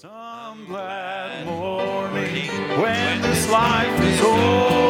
Some glad morning when this life is over,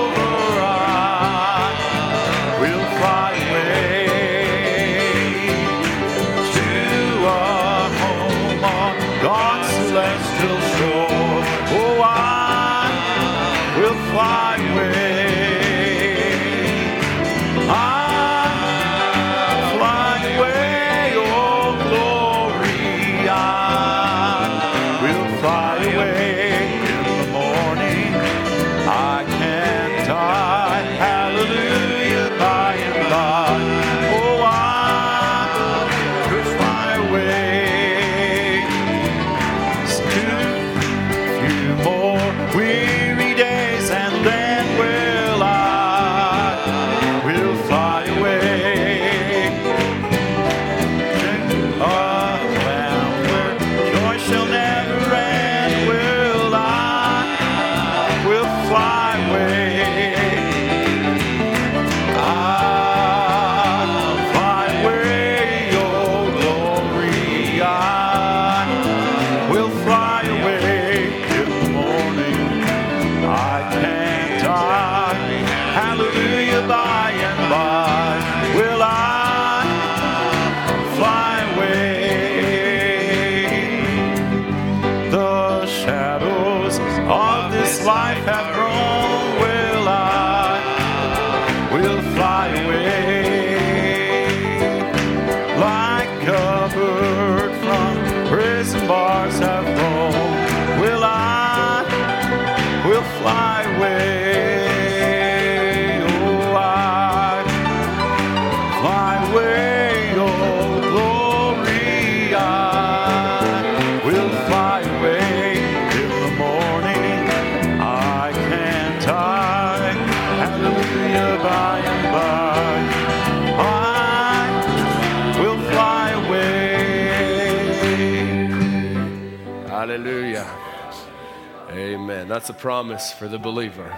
a promise for the believer.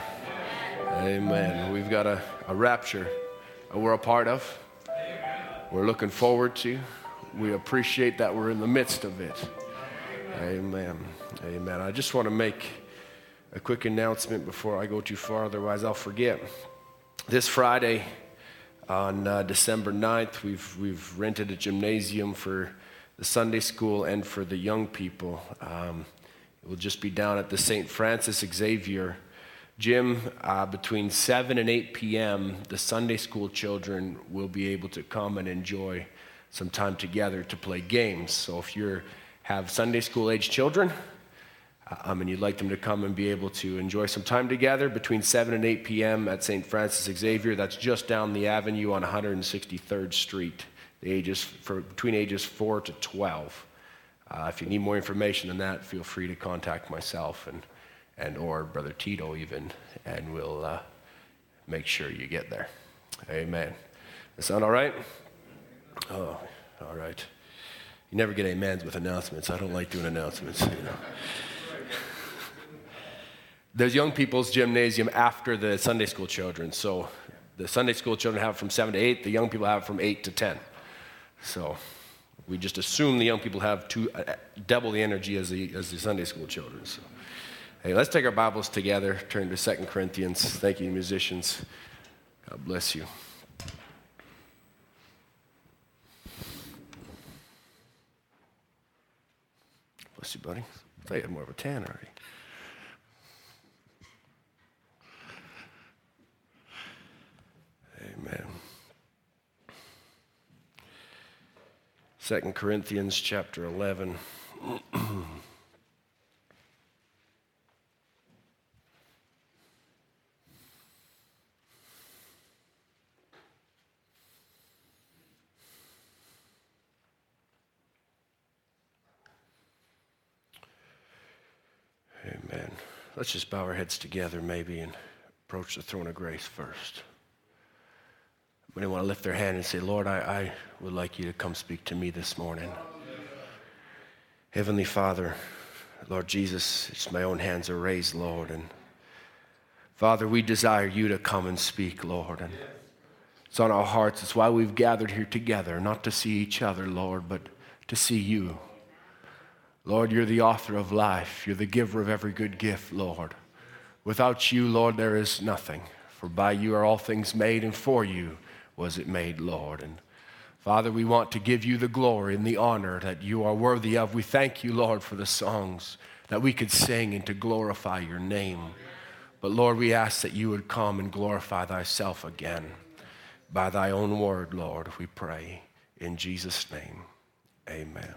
Amen. We've got a, a rapture that we're a part of. We're looking forward to. We appreciate that we're in the midst of it. Amen. Amen. I just want to make a quick announcement before I go too far, otherwise, I'll forget. This Friday, on uh, December 9th, we've, we've rented a gymnasium for the Sunday school and for the young people. Um, it will just be down at the St. Francis Xavier gym uh, between 7 and 8 p.m. The Sunday school children will be able to come and enjoy some time together to play games. So if you have Sunday school age children, um, and you'd like them to come and be able to enjoy some time together between 7 and 8 p.m. at St. Francis Xavier. That's just down the avenue on 163rd Street, the ages for, between ages 4 to 12. Uh, if you need more information than that, feel free to contact myself and, and or Brother Tito even, and we'll uh, make sure you get there. Amen. That sound all right? Oh, all right. You never get amens with announcements. I don't like doing announcements. You know. There's young people's gymnasium after the Sunday school children. So the Sunday school children have from 7 to 8, the young people have from 8 to 10. So we just assume the young people have two, uh, double the energy as the, as the Sunday school children. So, hey, let's take our Bibles together, turn to 2 Corinthians. Thank you, musicians. God bless you. Bless you, buddy. I thought you had more of a tan already. Amen. Second Corinthians chapter 11. Amen. Let's just bow our heads together, maybe, and approach the throne of grace first. When they want to lift their hand and say, Lord, I, I would like you to come speak to me this morning. Heavenly Father, Lord Jesus, it's my own hands are raised, Lord. And Father, we desire you to come and speak, Lord. And it's on our hearts. It's why we've gathered here together, not to see each other, Lord, but to see you. Lord, you're the author of life. You're the giver of every good gift, Lord. Without you, Lord, there is nothing. For by you are all things made, and for you was it made, Lord. And Father, we want to give you the glory and the honor that you are worthy of. We thank you, Lord, for the songs that we could sing and to glorify your name. But Lord, we ask that you would come and glorify thyself again by thy own word, Lord, we pray. In Jesus' name, amen.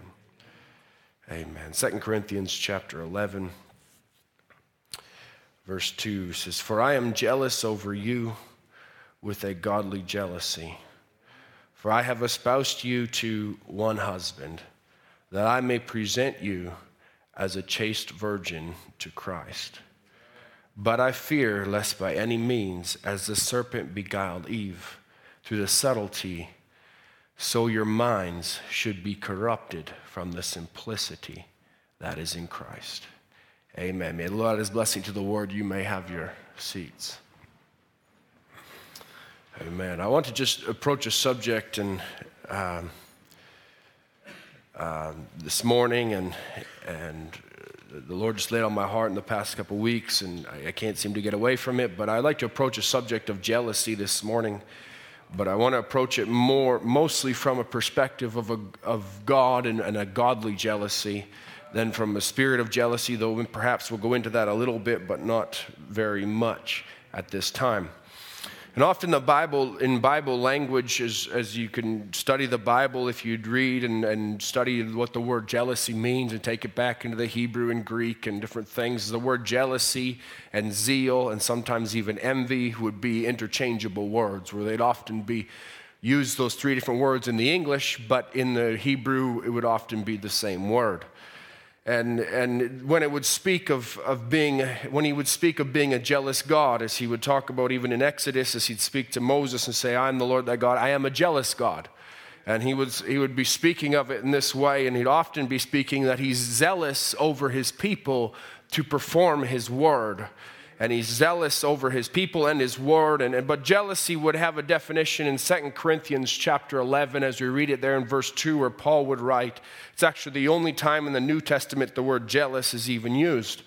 Amen. 2 Corinthians chapter 11, verse 2 says, For I am jealous over you with a godly jealousy. For I have espoused you to one husband, that I may present you as a chaste virgin to Christ. But I fear lest by any means, as the serpent beguiled Eve through the subtlety, so your minds should be corrupted from the simplicity that is in Christ. Amen. May the Lord his blessing to the word. You may have your seats. Amen. I want to just approach a subject and um, uh, this morning, and and the Lord just laid on my heart in the past couple weeks, and I, I can't seem to get away from it. But I'd like to approach a subject of jealousy this morning but I want to approach it more, mostly from a perspective of, a, of God and, and, a godly jealousy than from a spirit of jealousy, though perhaps we'll go into that a little bit, but not very much at this time. And often the Bible, in Bible language, as, as you can study the Bible, if you'd read and, and study what the word jealousy means and take it back into the Hebrew and Greek and different things, the word jealousy and zeal and sometimes even envy would be interchangeable words, where they'd often be used those three different words in the English, but in the Hebrew it would often be the same word. And, and when it would speak of, of being, when he would speak of being a jealous God, as he would talk about even in Exodus, as he'd speak to Moses and say, I'm the Lord thy God, I am a jealous God. And he he would be speaking of it in this way, and he'd often be speaking that he's zealous over his people to perform his word and he's zealous over his people and his word. And, and, but jealousy would have a definition in 2 corinthians chapter 11 as we read it there in verse 2 where paul would write it's actually the only time in the new testament the word jealous is even used.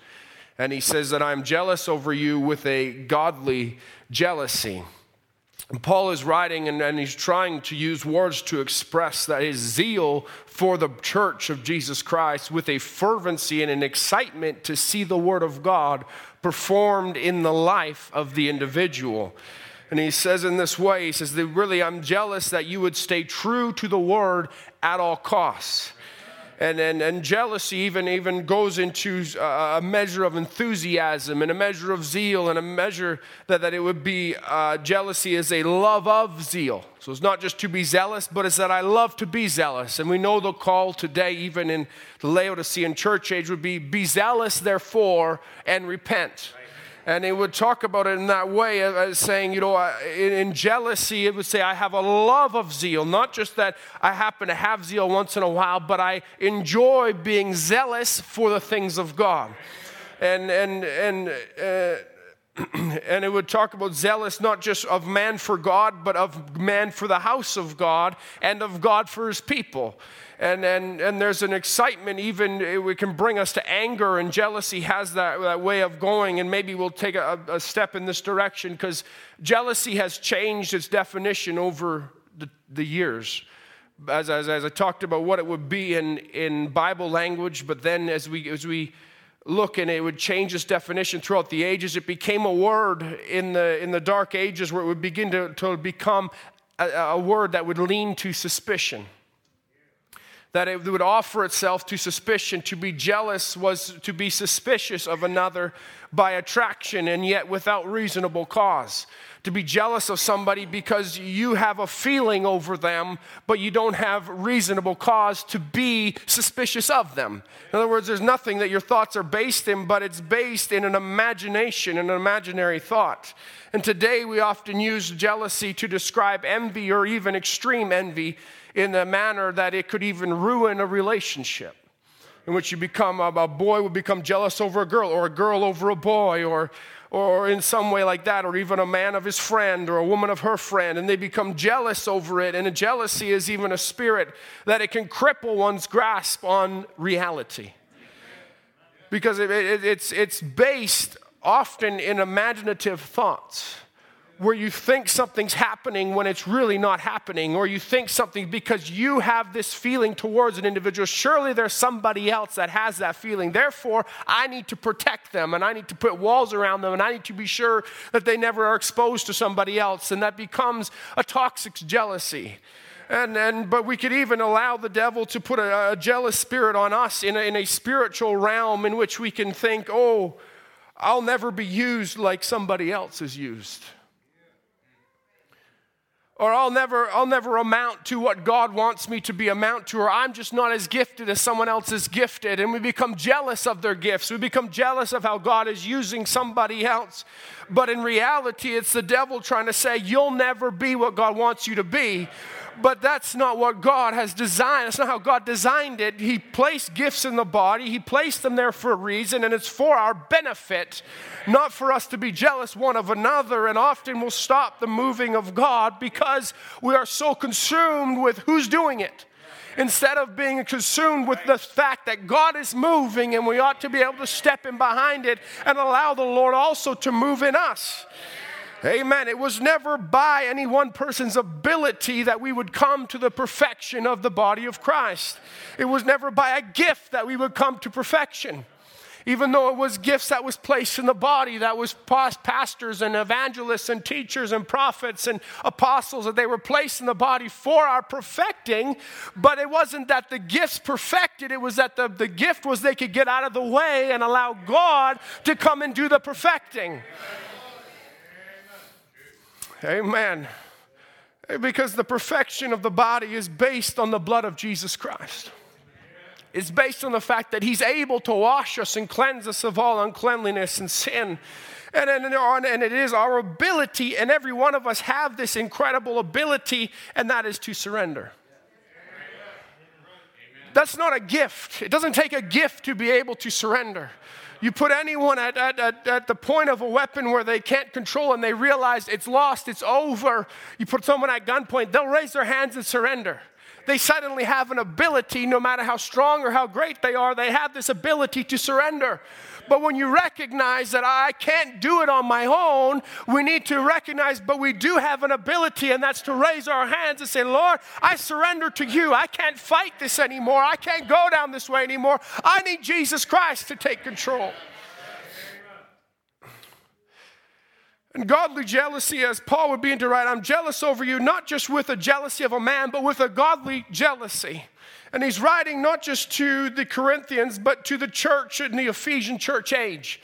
And he says that i'm jealous over you with a godly jealousy Paul is writing and, and, he's trying to use words to express that his zeal for the church of Jesus Christ with a fervency and an excitement to see the Word of God performed in the life of the individual. And he says in this way, he says, that Really, I'm jealous that you would stay true to the Word at all costs and, and, and jealousy even, even goes into a measure of enthusiasm and a measure of zeal and a measure that, that it would be uh, jealousy is a love of zeal. So it's not just to be zealous, but it's that I love to be zealous. And we know the call today, even in the Laodicean church age, would be be zealous, therefore, and repent. And it would talk about it in that way, as saying, you know, in jealousy, it would say, I have a love of zeal. Not just that I happen to have zeal once in a while, but I enjoy being zealous for the things of God. And, and, and, uh, and it would talk about zealous not just of man for God, but of man for the house of God and of God for his people and, and, and there's an excitement, even eh, it can bring us to anger, and jealousy has that, that way of going. And maybe we'll take a, a step in this direction because jealousy has changed its definition over the, the years. As, as, as I talked about what it would be in, in Bible language, but then as we, as we look and it would change its definition throughout the ages, it became a word in the, in the dark ages where it would begin to, to become a, a word that would lean to suspicion that it would offer itself to suspicion. To be jealous was to be suspicious of another by attraction and yet without reasonable cause. To be jealous of somebody because you have a feeling over them, but you don't have reasonable cause to be suspicious of them. In other words, there's nothing that your thoughts are based in, but it's based in an imagination, an imaginary thought. And today we often use jealousy to describe envy or even extreme envy in a manner that it could even ruin a relationship in which you become a, boy would become jealous over a girl or a girl over a boy or or in some way like that or even a man of his friend or a woman of her friend and they become jealous over it and jealousy is even a spirit that it can cripple one's grasp on reality. Because it, it, it's, it's based often in imaginative thoughts where you think something's happening when it's really not happening, or you think something because you have this feeling towards an individual. Surely there's somebody else that has that feeling. Therefore, I need to protect them and I need to put walls around them and I need to be sure that they never are exposed to somebody else. And that becomes a toxic jealousy. And, and, but we could even allow the devil to put a, a jealous spirit on us in a, in a spiritual realm in which we can think, oh, I'll never be used like somebody else is used or I'll never, I'll never amount to what God wants me to be amount to, or I'm just not as gifted as someone else is gifted. And we become jealous of their gifts. We become jealous of how God is using somebody else. But in reality, it's the devil trying to say, You'll never be what God wants you to be. But that's not what God has designed. That's not how God designed it. He placed gifts in the body, He placed them there for a reason, and it's for our benefit, not for us to be jealous one of another. And often we'll stop the moving of God because we are so consumed with who's doing it instead of being consumed with the fact that God is moving and we ought to be able to step in behind it and allow the Lord also to move in us. Amen. It was never by any one person's ability that we would come to the perfection of the body of Christ. It was never by a gift that we would come to perfection. Even though it was gifts that was placed in the body, that was pastors and evangelists and teachers and prophets and apostles, that they were placed in the body for our perfecting, but it wasn't that the gifts perfected, it was that the, the gift was they could get out of the way and allow God to come and do the perfecting. Amen. Eh, because the perfection of the body is based on the blood of Jesus Christ. It's based on the fact that He's able to wash us and cleanse us of all uncleanliness and sin. And, and, and it is our ability, and every one of us have this incredible ability, and that is to surrender. That's not a gift. It doesn't take a gift to be able to surrender. You put anyone at, at, at, at, the point of a weapon where they can't control and they realize it's lost, it's over. You put someone at gunpoint, they'll raise their hands and surrender. They suddenly have an ability, no matter how strong or how great they are, they have this ability to surrender. But when you recognize that I can't do it on my own, we need to recognize, but we do have an ability, and that's to raise our hands and say, Lord, I surrender to you. I can't fight this anymore. I can't go down this way anymore. I need Jesus Christ to take control. And godly jealousy, as Paul would be into write, I'm jealous over you, not just with a jealousy of a man, but with a godly jealousy. And he's writing not just to the Corinthians, but to the church in the Ephesian church age.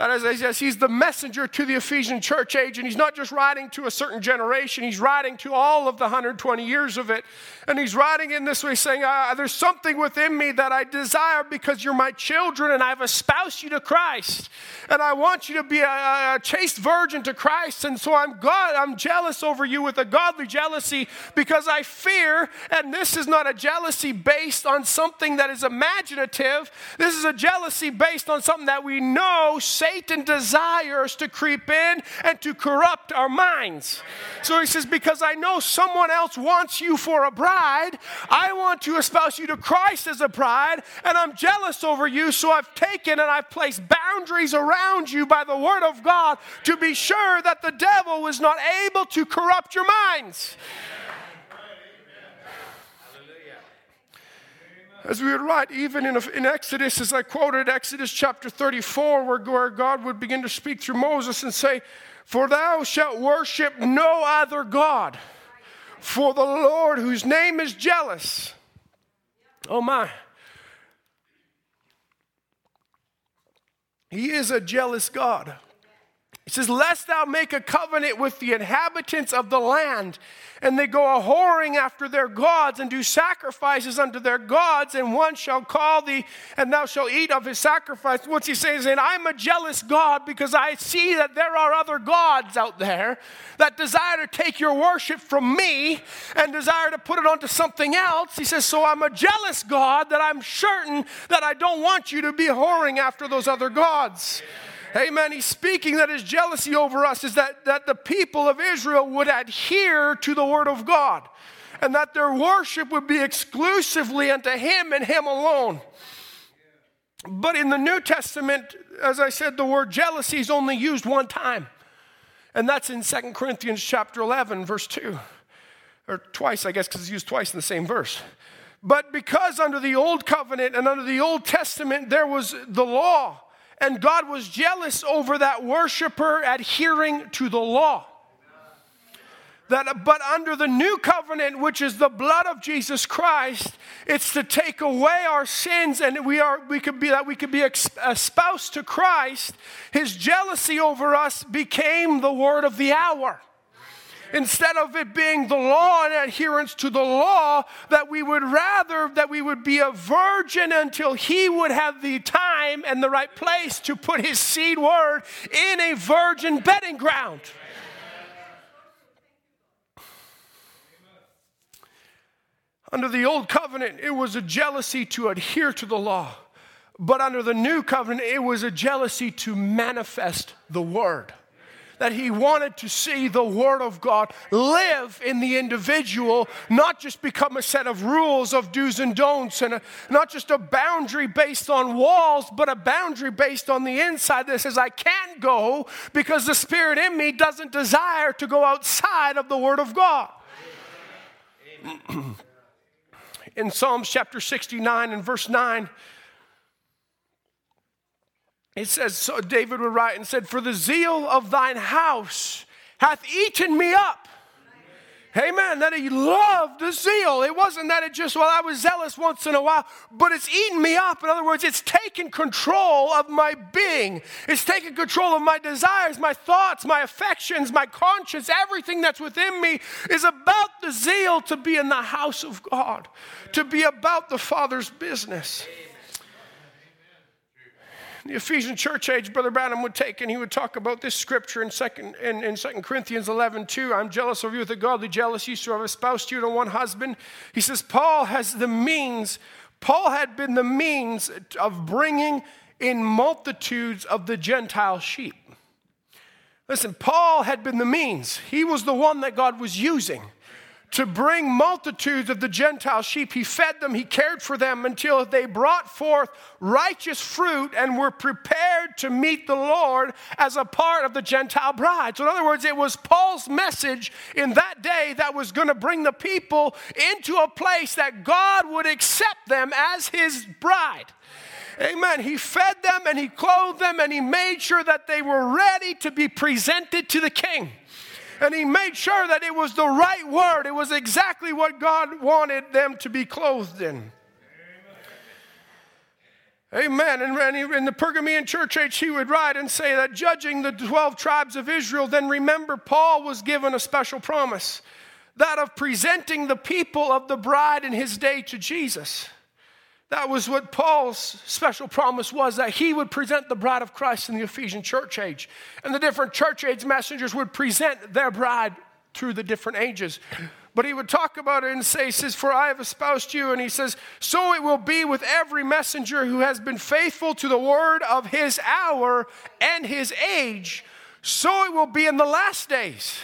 Is, as he's the messenger to the Ephesian church age, and he's not just writing to a certain generation, he's writing to all of the 120 years of it. And he's writing in this way saying, ah, There's something within me that I desire because you're my children, and I've espoused you to Christ. And I want you to be a, a chaste virgin to Christ. And so I'm God, I'm jealous over you with a godly jealousy because I fear, and this is not a jealousy based on something that is imaginative. This is a jealousy based on something that we know Satan desires to creep in and to corrupt our minds. So he says, Because I know someone else wants you for a bride, I want to espouse you to Christ as a bride, and I'm jealous over you, so I've taken and I've placed boundaries around you by the word of God to be sure that the devil is not able to corrupt your minds. As we would write, even in, in Exodus, as I quoted Exodus chapter 34, where, where God would begin to speak through Moses and say, For thou shalt worship no other God, for the Lord, whose name is jealous. Oh my. He is a jealous God. He says, Lest thou make a covenant with the inhabitants of the land and they go a whoring after their gods and do sacrifices unto their gods, and one shall call thee, and thou shalt eat of his sacrifice. What's he? He's saying, I'm a jealous God because I see that there are other gods out there that desire to take your worship from me and desire to put it onto something else. He says, So I'm a jealous God that I'm certain that I don't want you to be whoring after those other gods. Amen. He's speaking that his jealousy over us is that, that the people of Israel would adhere to the word of God and that their worship would be exclusively unto him and him alone. But in the New Testament, as I said, the word jealousy is only used one time. And that's in 2 Corinthians chapter 11, verse 2. Or twice, I guess, because it's used twice in the same verse. But because under the old covenant and under the Old Testament there was the law, and God was jealous over that worshiper adhering to the law. That, but under the new covenant, which is the blood of Jesus Christ, it's to take away our sins, and we are we could be that we could be espoused to Christ. His jealousy over us became the word of the hour instead of it being the law and adherence to the law, that we would rather that we would be a virgin until he would have the time and the right place to put his seed word in a virgin bedding ground. Under the old covenant, it was a jealousy to adhere to the law. But under the new covenant, it was a jealousy to manifest the word that he wanted to see the Word of God live in the individual, not just become a set of rules of do's and don'ts, and a, not just a boundary based on walls, but a boundary based on the inside that says, I can't go because the Spirit in me doesn't desire to go outside of the Word of God. in Psalms chapter 69 and verse 9, it says, so David would write and said, For the zeal of thine house hath eaten me up. Amen. That he loved the zeal. It wasn't that it just, well, I was zealous once in a while, but it's eaten me up. In other words, it's taken control of my being. It's taken control of my desires, my thoughts, my affections, my conscience. Everything that's within me is about the zeal to be in the house of God, to be about the Father's business the Ephesian church age, Brother Branham would take and he would talk about this scripture in second in, in 2 Corinthians 11, 2. I'm jealous of you with a godly jealousy, so I've espoused you to one husband. He says, Paul has the means, Paul had been the means of bringing in multitudes of the Gentile sheep. Listen, Paul had been the means. He was the one that God was using to bring multitudes of the Gentile sheep. He fed them, he cared for them until they brought forth righteous fruit and were prepared to meet the Lord as a part of the Gentile bride. So, in other words, it was Paul's message in that day that was going to bring the people into a place that God would accept them as his bride. Amen. He fed them and he clothed them and he made sure that they were ready to be presented to the king and he made sure that it was the right word. It was exactly what God wanted them to be clothed in. Amen. And in the Pergamean church age, he would write and say that judging the 12 tribes of Israel, then remember, Paul was given a special promise that of presenting the people of the bride in his day to Jesus. That was what Paul's special promise was that he would present the bride of Christ in the Ephesian church age. And the different church age messengers would present their bride through the different ages. But he would talk about it and say, he says, For I have espoused you. And he says, So it will be with every messenger who has been faithful to the word of his hour and his age. So it will be in the last days.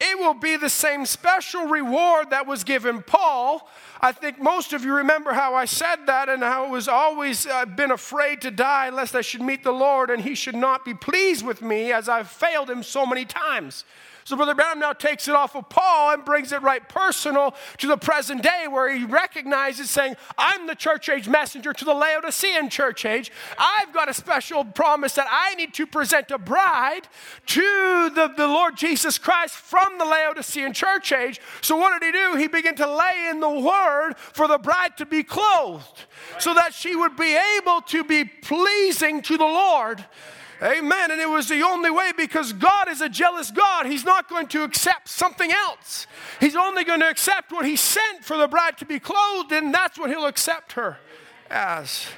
It will be the same special reward that was given Paul I think most of you remember how I said that and how it was always uh, been afraid to die lest I should meet the Lord and he should not be pleased with me as I've failed him so many times. So Brother Branham now takes it off of Paul and brings it right personal to the present day where he recognizes saying, I'm the church age messenger to the Laodicean church age. I've got a special promise that I need to present a bride to the, the Lord Jesus Christ from the Laodicean church age. So what did he do? He began to lay in the word for the bride to be clothed so that she would be able to be pleasing to the Lord Amen. And it was the only way because God is a jealous God. He's not going to accept something else. He's only going to accept what He sent for the bride to be clothed in. That's what He'll accept her as.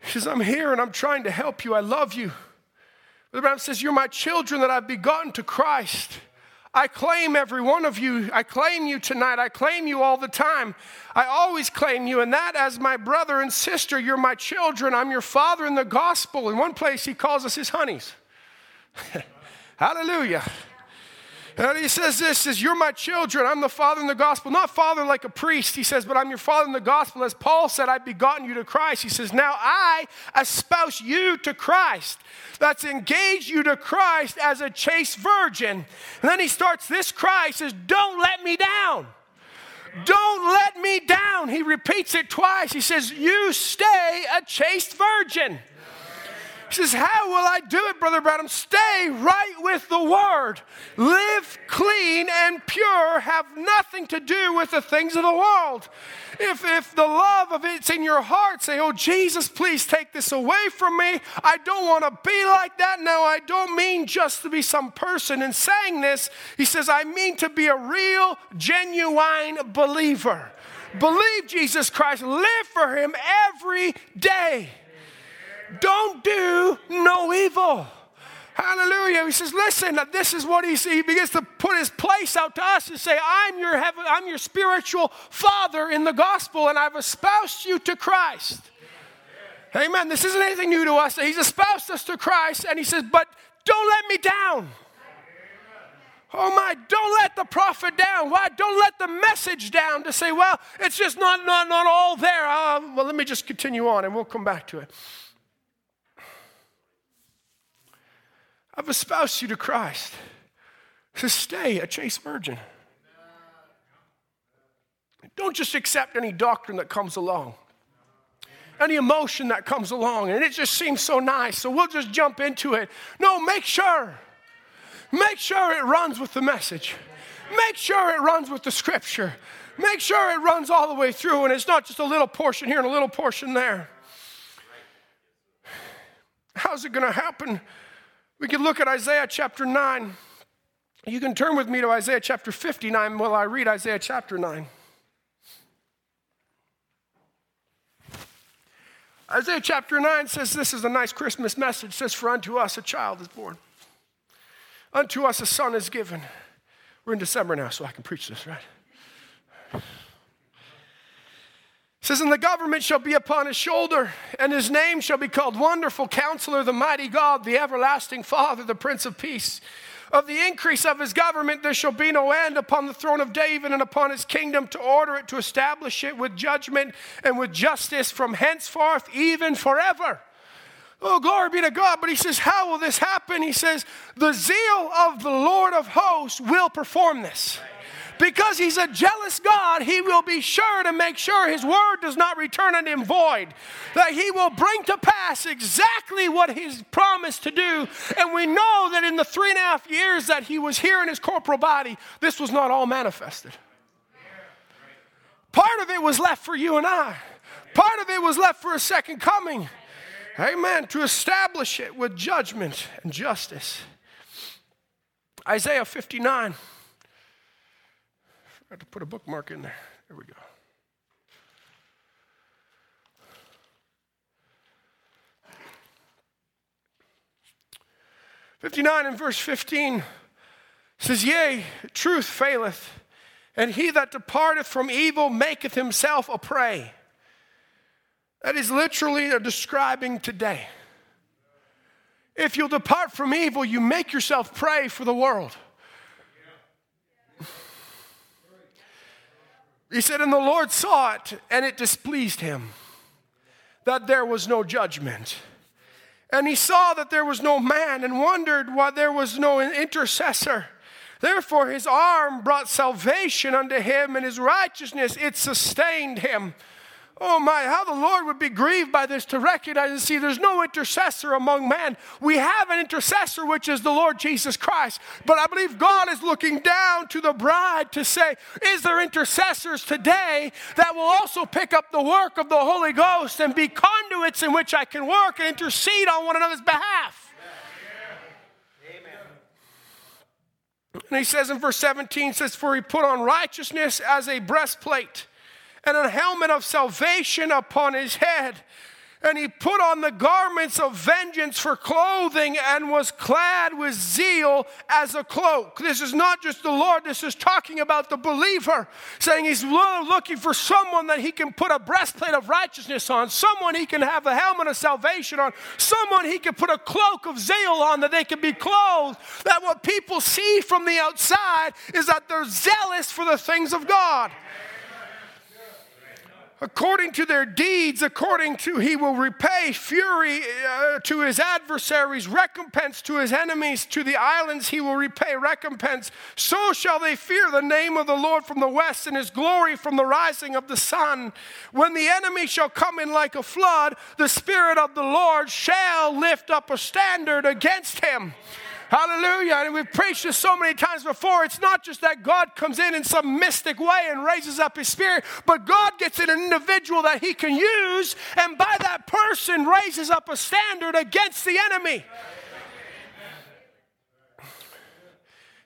He says, I'm here and I'm trying to help you. I love you. The Bible says, You're my children that I've begotten to Christ. I claim every one of you. I claim you tonight. I claim you all the time. I always claim you, and that as my brother and sister, you're my children. I'm your father in the gospel. In one place, he calls us his honeys. Hallelujah. And he says this, says, You're my children. I'm the father in the gospel. Not father like a priest, he says, but I'm your father in the gospel. As Paul said, I've begotten you to Christ. He says, Now I espouse you to Christ. That's engaged you to Christ as a chaste virgin. And then he starts this cry, he says, Don't let me down. Don't let me down. He repeats it twice. He says, You stay a chaste virgin. He says, How will I do it, Brother Branham? Stay right with the Word. Live clean and pure. Have nothing to do with the things of the world. If, if the love of it's in your heart, say, Oh, Jesus, please take this away from me. I don't want to be like that. Now, I don't mean just to be some person. In saying this, he says, I mean to be a real, genuine believer. Believe Jesus Christ, live for Him every day. Don't do no evil. Hallelujah. He says, listen, this is what he, he begins to put his place out to us and say, I'm your heaven, I'm your spiritual father in the gospel, and I've espoused you to Christ. Amen. This isn't anything new to us. He's espoused us to Christ, and he says, but don't let me down. Oh my, don't let the prophet down. Why? Don't let the message down to say, well, it's just not, not, not all there. Uh, well, let me just continue on and we'll come back to it. I've espoused you to Christ. To stay a chaste virgin. Don't just accept any doctrine that comes along, any emotion that comes along, and it just seems so nice, so we'll just jump into it. No, make sure. Make sure it runs with the message. Make sure it runs with the scripture. Make sure it runs all the way through, and it's not just a little portion here and a little portion there. How's it going to happen? We can look at Isaiah chapter 9. You can turn with me to Isaiah chapter 59 while I read Isaiah chapter 9. Isaiah chapter 9 says this is a nice Christmas message. It says, For unto us a child is born, unto us a son is given. We're in December now, so I can preach this, right? It says, And the government shall be upon his shoulder, and his name shall be called Wonderful Counselor, the Mighty God, the Everlasting Father, the Prince of Peace. Of the increase of his government there shall be no end upon the throne of David and upon his kingdom to order it, to establish it with judgment and with justice from henceforth, even forever. Oh, glory be to God. But he says, How will this happen? He says, The zeal of the Lord of hosts will perform this. Because he's a jealous God, he will be sure to make sure his word does not return unto him void. That he will bring to pass exactly what he's promised to do. And we know that in the three and a half years that he was here in his corporal body, this was not all manifested. Part of it was left for you and I. Part of it was left for a second coming. Amen. To establish it with judgment and justice. Isaiah 59 have to put a bookmark in there. There we go. Fifty-nine and verse fifteen says, "Yea, truth faileth, and he that departeth from evil maketh himself a prey." That is literally describing today. If you'll depart from evil, you make yourself prey for the world. He said, And the Lord saw it, and it displeased him that there was no judgment. And he saw that there was no man and wondered why there was no intercessor. Therefore, his arm brought salvation unto him, and his righteousness it sustained him. Oh my, how the Lord would be grieved by this to recognize and see there's no intercessor among men. We have an intercessor, which is the Lord Jesus Christ. But I believe God is looking down to the bride to say, Is there intercessors today that will also pick up the work of the Holy Ghost and be conduits in which I can work and intercede on one another's behalf? Amen. And he says in verse 17, says, For he put on righteousness as a breastplate and a helmet of salvation upon his head. And he put on the garments of vengeance for clothing and was clad with zeal as a cloak. This is not just the Lord, this is talking about the believer, saying he's looking for someone that he can put a breastplate of righteousness on, someone he can have a helmet of salvation on, someone he can put a cloak of zeal on that they can be clothed. That what people see from the outside is that they're zealous for the things of God according to their deeds, according to he will repay fury uh, to his adversaries, recompense to his enemies, to the islands he will repay recompense. So shall they fear the name of the Lord from the west and his glory from the rising of the sun. When the enemy shall come in like a flood, the Spirit of the Lord shall lift up a standard against him. Hallelujah. And we've preached this so many times before. It's not just that God comes in in some mystic way and raises up his spirit, but God gets in an individual that he can use, and by that person raises up a standard against the enemy.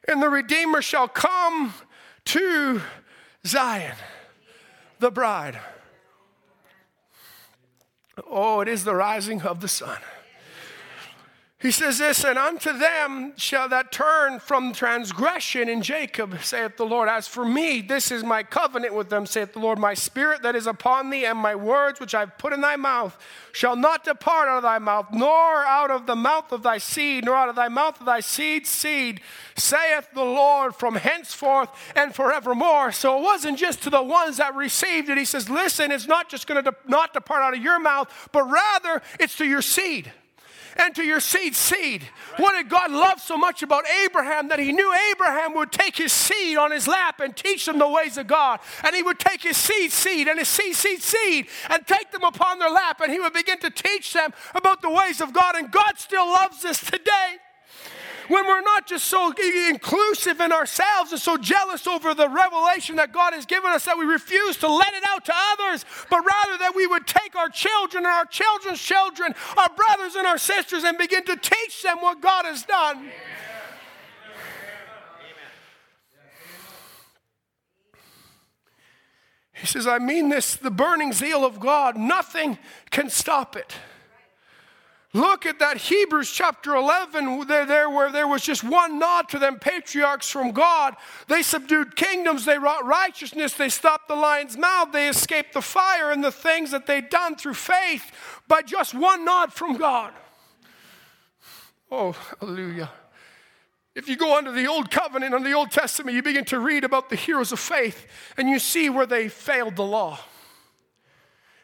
And the Redeemer shall come to Zion, the bride. Oh, it is the rising of the sun. He says this, and unto them shall that turn from transgression in Jacob, saith the Lord. As for me, this is my covenant with them, saith the Lord. My spirit that is upon thee, and my words which I've put in thy mouth, shall not depart out of thy mouth, nor out of the mouth of thy seed, nor out of thy mouth of thy seed's seed, saith the Lord, from henceforth and forevermore. So it wasn't just to the ones that received it. He says, listen, it's not just going to de- not depart out of your mouth, but rather it's to your seed and to your seed seed. What did God love so much about Abraham that he knew Abraham would take his seed on his lap and teach them the ways of God? And he would take his seed seed and his seed seed seed and take them upon their lap and he would begin to teach them about the ways of God. And God still loves us today when we're not just so inclusive in ourselves and so jealous over the revelation that God has given us that we refuse to let it out to others, but rather that we would take our children and our children's children, our brothers and our sisters, and begin to teach them what God has done. He says, I mean this, the burning zeal of God, nothing can stop it. Look at that Hebrews chapter 11, there, there, where there was just one nod to them patriarchs from God. They subdued kingdoms, they wrought righteousness, they stopped the lion's mouth, they escaped the fire and the things that they'd done through faith by just one nod from God. Oh, hallelujah. If you go under the Old Covenant, under the Old Testament, you begin to read about the heroes of faith and you see where they failed the law.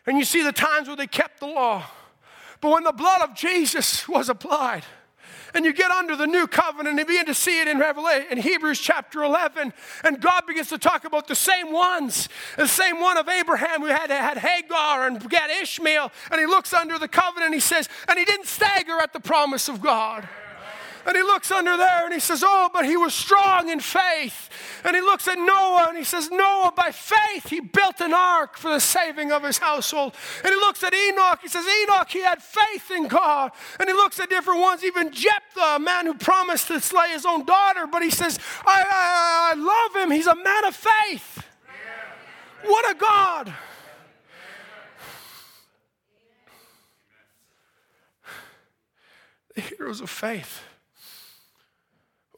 And you see the times where they kept the law. But when the blood of Jesus was applied, and you get under the new covenant and you begin to see it in Revelation in Hebrews chapter 11 and God begins to talk about the same ones the same one of Abraham who had, had Hagar and got Ishmael and he looks under the covenant and he says and he didn't stagger at the promise of God and he looks under there and he says, Oh, but he was strong in faith. And he looks at Noah and he says, Noah, by faith, he built an ark for the saving of his household. And he looks at Enoch. He says, Enoch, he had faith in God. And he looks at different ones, even Jephthah, a man who promised to slay his own daughter. But he says, I, I, I love him. He's a man of faith. What a God. The heroes of faith.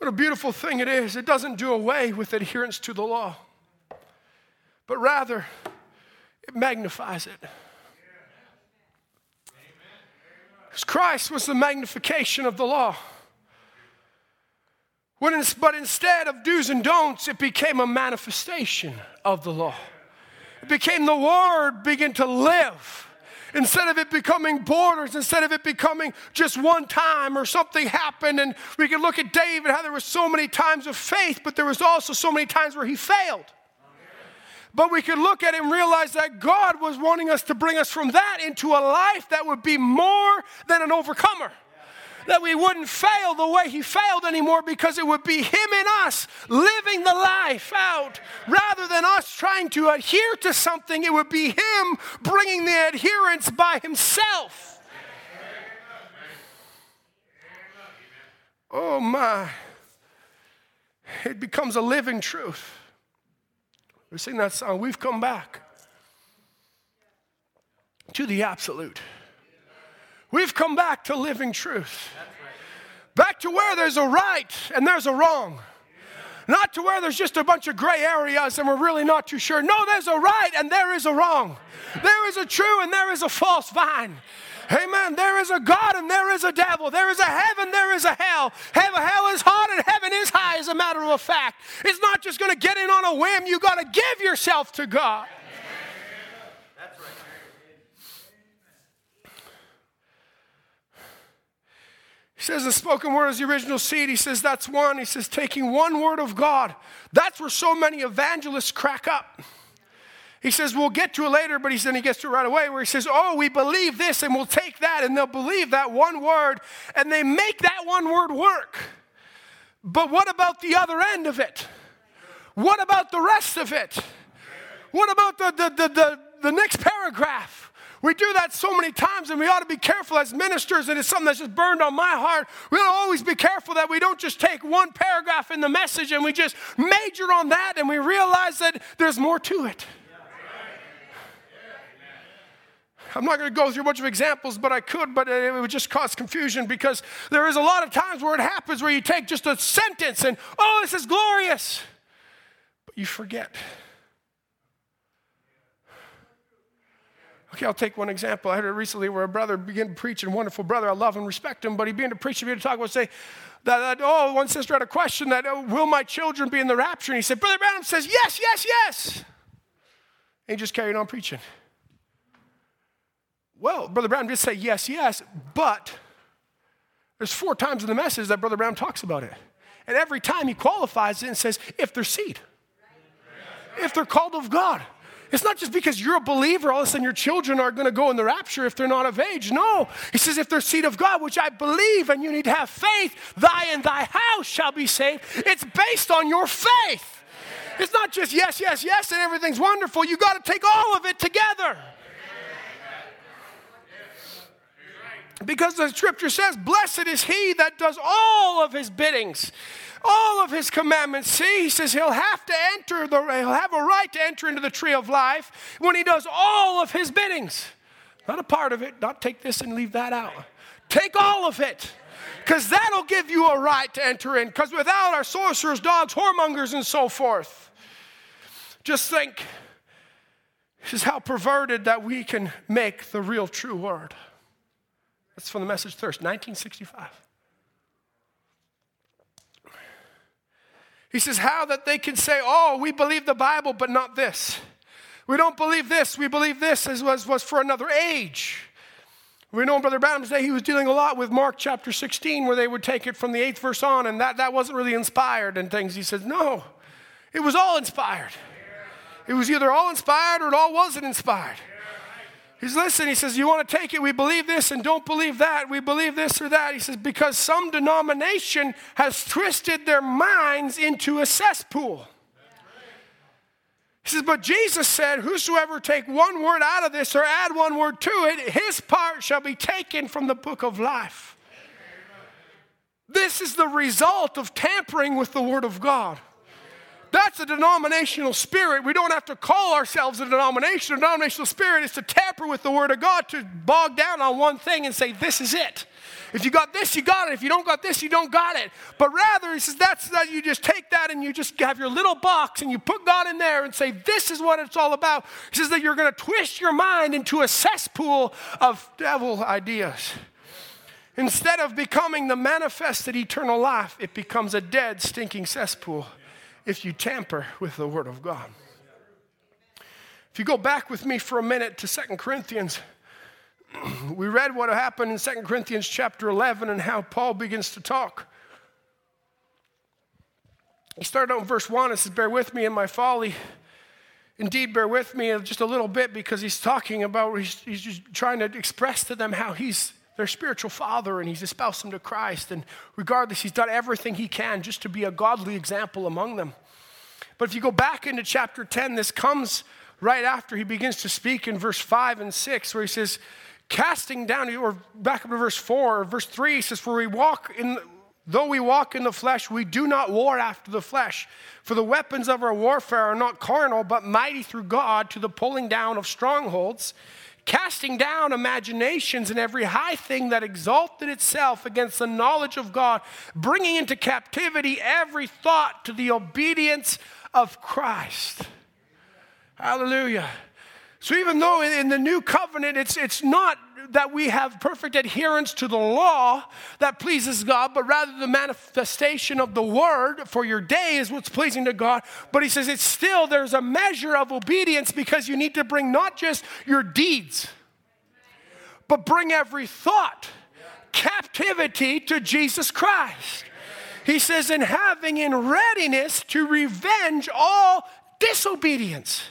What a beautiful thing it is. It doesn't do away with adherence to the law, but rather it magnifies it. Because Christ was the magnification of the law. But instead of do's and don'ts, it became a manifestation of the law. It became the Word begin to live instead of it becoming borders, instead of it becoming just one time or something happened. And we can look at David, how there were so many times of faith, but there was also so many times where he failed. But we could look at it and realize that God was wanting us to bring us from that into a life that would be more than an overcomer that we wouldn't fail the way he failed anymore because it would be him and us living the life out rather than us trying to adhere to something. It would be him bringing the adherence by himself. Oh my. It becomes a living truth. We sing that song, We've Come Back to the Absolute. Come back to living truth. Back to where there's a right and there's a wrong. Not to where there's just a bunch of gray areas and we're really not too sure. No, there's a right and there is a wrong. There is a true and there is a false vine. Amen. There is a God and there is a devil. There is a heaven, there is a hell. Heaven, hell is hot and heaven is high, as a matter of fact. It's not just going to get in on a whim. You got to give yourself to God. He says the spoken word is the original seed. He says that's one. He says taking one word of God. That's where so many evangelists crack up. He says, we'll get to it later, but he said he gets to it right away where he says, Oh, we believe this, and we'll take that, and they'll believe that one word, and they make that one word work. But what about the other end of it? What about the rest of it? What about the, the, the, the, the next paragraph? We do that so many times, and we ought to be careful as ministers, and it's something that's just burned on my heart. We ought to always be careful that we don't just take one paragraph in the message and we just major on that and we realize that there's more to it. I'm not going to go through a bunch of examples, but I could, but it would just cause confusion because there is a lot of times where it happens where you take just a sentence and, oh, this is glorious, but you forget. Okay, I'll take one example. I heard it recently where a brother began to preach, and wonderful brother, I love and respect him, but he began to preach, he began to talk about, say, that, that, oh, one sister had a question that, oh, will my children be in the rapture? And he said, Brother Branham says, yes, yes, yes. And he just carried on preaching. Well, Brother Branham did say yes, yes, but there's four times in the message that Brother Branham talks about it. And every time he qualifies it and says, if they're seed, if they're called of God. It's not just because you're a believer, all of a sudden your children are going to go in the rapture if they're not of age. No. He says, if they're seed of God, which I believe, and you need to have faith, thy and thy house shall be saved. It's based on your faith. It's not just yes, yes, yes, and everything's wonderful. You got to take all of it together. Because the scripture says, Blessed is he that does all of his biddings, all of his commandments. See, he says he'll have to enter, the, he'll have a right to enter into the tree of life when he does all of his biddings. Not a part of it, not take this and leave that out. Take all of it. Because that'll give you a right to enter in. Because without our sorcerers, dogs, whoremongers, and so forth, just think this is how perverted that we can make the real true word. That's from the message Thirst, 1965. He says, How that they can say, Oh, we believe the Bible, but not this. We don't believe this, we believe this as was, was for another age. We know Brother Branham's day he was dealing a lot with Mark chapter 16, where they would take it from the eighth verse on, and that, that wasn't really inspired and things. He says, No, it was all inspired. It was either all inspired or it all wasn't inspired. He's listen, he says, You want to take it? We believe this and don't believe that. We believe this or that. He says, Because some denomination has twisted their minds into a cesspool. He says, But Jesus said, Whosoever take one word out of this or add one word to it, his part shall be taken from the book of life. This is the result of tampering with the word of God. That's a denominational spirit. We don't have to call ourselves a denomination. A denominational spirit is to tamper with the Word of God, to bog down on one thing and say, This is it. If you got this, you got it. If you don't got this, you don't got it. But rather, he says that's that you just take that and you just have your little box and you put God in there and say, This is what it's all about. He says that you're going to twist your mind into a cesspool of devil ideas. Instead of becoming the manifested eternal life, it becomes a dead, stinking cesspool if you tamper with the Word of God. If you go back with me for a minute to Second Corinthians, we read what happened in Second Corinthians chapter 11 and how Paul begins to talk. He started out in verse 1 and says, Bear with me in my folly. Indeed, bear with me just a little bit because he's talking about, he's, he's just trying to express to them how he's their spiritual father and he's espoused them to Christ. And regardless, he's done everything he can just to be a godly example among them. But if you go back into chapter 10, this comes right after he begins to speak in verse 5 and 6, where he says, casting down, or back up to verse 4, or verse 3, he says, For we walk in, though we walk in the flesh, we do not war after the flesh. For the weapons of our warfare are not carnal, but mighty through God to the pulling down of strongholds casting down imaginations and every high thing that exalted itself against the knowledge of God, bringing into captivity every thought to the obedience of Christ. Hallelujah. So even though in the new covenant it's, it's not that we have perfect adherence to the law that pleases God, but rather the manifestation of the word for your day is what's pleasing to God. But he says it's still, there's a measure of obedience because you need to bring not just your deeds, but bring every thought, captivity to Jesus Christ. He says, in having in readiness to revenge all disobedience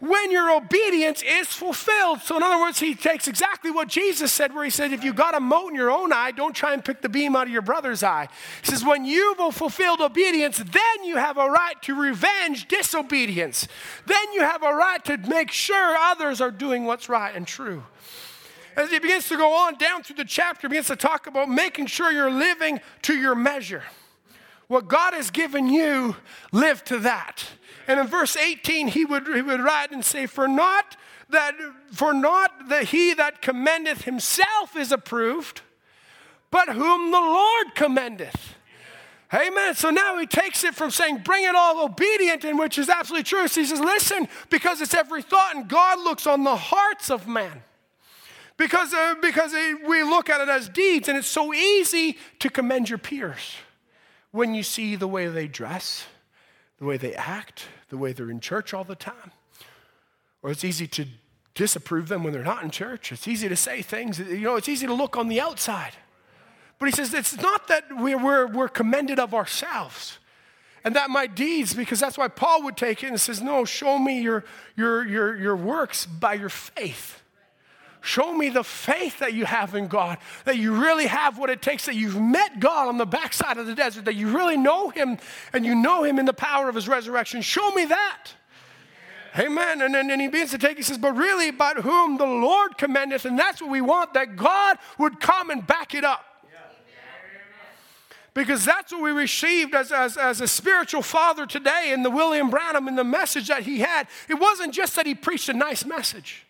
when your obedience is fulfilled. So, in other words, he takes exactly what Jesus said, where he said, If you got a mote in your own eye, don't try and pick the beam out of your brother's eye. He says, When you've fulfilled obedience, then you have a right to revenge disobedience. Then you have a right to make sure others are doing what's right and true. As he begins to go on down through the chapter, he begins to talk about making sure you're living to your measure. What God has given you, live to that. And in verse 18, he would, he would write and say, For not that for not that he that commendeth himself is approved, but whom the Lord commendeth. Amen. So now he takes it from saying, bring it all obedient, in which is absolutely true. So he says, listen, because it's every thought, and God looks on the hearts of man. Because, uh, because we look at it as deeds, and it's so easy to commend your peers when you see the way they dress, the way they act, the way they're in church all the time. Or it's easy to disapprove them when they're not in church. It's easy to say things, you know, it's easy to look on the outside. But he says it's not that we're, we're, we're commended of ourselves and that my deeds, because that's why Paul would take it and says, No, show me your, your, your, your works by your faith. Show me the faith that you have in God, that you really have what it takes, that you've met God on the backside of the desert, that you really know Him and you know Him in the power of His resurrection. Show me that. Amen. And then and he begins to take, he says, but really about whom the Lord commendeth, and that's what we want, that God would come and back it up. Because that's what we received as, as, as a spiritual father today in the William Branham and the message that he had. It wasn't just that he preached a nice message.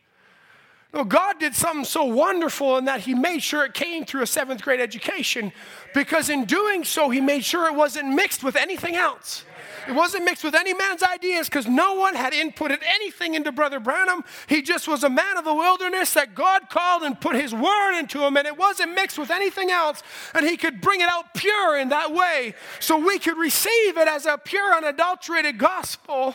God did something so wonderful in that He made sure it came through a seventh grade education because in doing so, He made sure it wasn't mixed with anything else. It wasn't mixed with any man's ideas because no one had inputted anything into Brother Branham. He just was a man of the wilderness that God called and put His word into him, and it wasn't mixed with anything else. And He could bring it out pure in that way so we could receive it as a pure, unadulterated gospel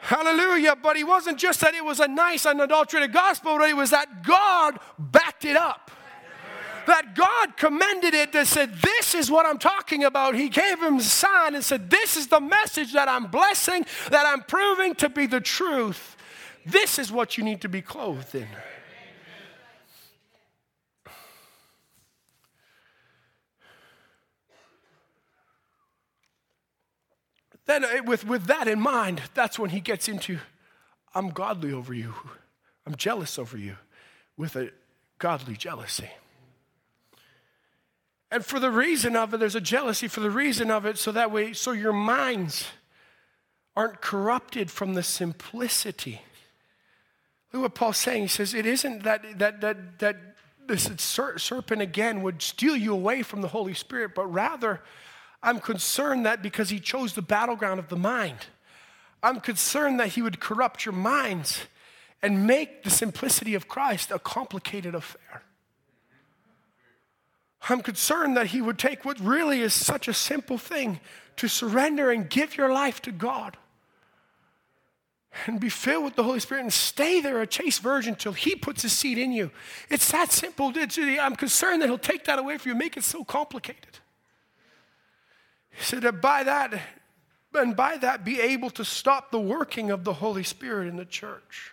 Hallelujah. But he wasn't just that it was a nice, unadulterated gospel, but it was that God backed it up. That God commended it and said, This is what I'm talking about. He gave him a sign and said, This is the message that I'm blessing, that I'm proving to be the truth. This is what you need to be clothed in. Then uh, with, with that in mind, that's when he gets into, I'm godly over you. I'm jealous over you with a godly jealousy. And for the reason of it, there's a jealousy for the reason of it, so that way, so your minds aren't corrupted from the simplicity. Look what Paul's saying. He says, it isn't that, that, that, that this serpent again would steal you away from the Holy Spirit, but rather I'm concerned that because he chose the battleground of the mind, I'm concerned that he would corrupt your minds and make the simplicity of Christ a complicated affair. I'm concerned that he would take what really is such a simple thing to surrender and give your life to God and be filled with the Holy Spirit and stay there a chaste virgin till He puts His seed in you. It's that simple. I'm concerned that He'll take that away from you, make it so complicated. He said that by that, and by that be able to stop the working of the Holy Spirit in the church.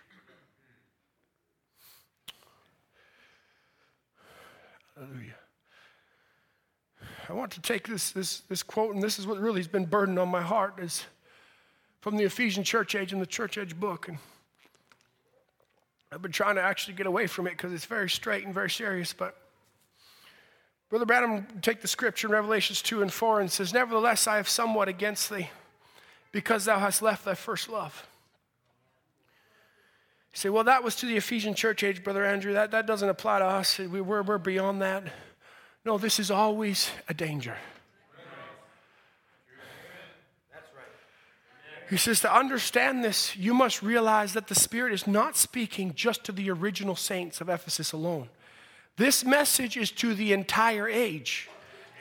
Hallelujah. I want to take this, this, this quote, and this is what really has been burdened on my heart, is from the Ephesian church age and the church age book. And I've been trying to actually get away from it because it's very straight and very serious, but Brother Branham take the scripture in Revelations 2 and 4 and says, Nevertheless, I have somewhat against thee, because thou hast left thy first love. He say, well, that was to the Ephesian church age, Brother Andrew. That, that doesn't apply to us. We, we're, we're beyond that. No, this is always a danger. He says, to understand this, you must realize that the Spirit is not speaking just to the original saints of Ephesus alone. This message is to the entire age.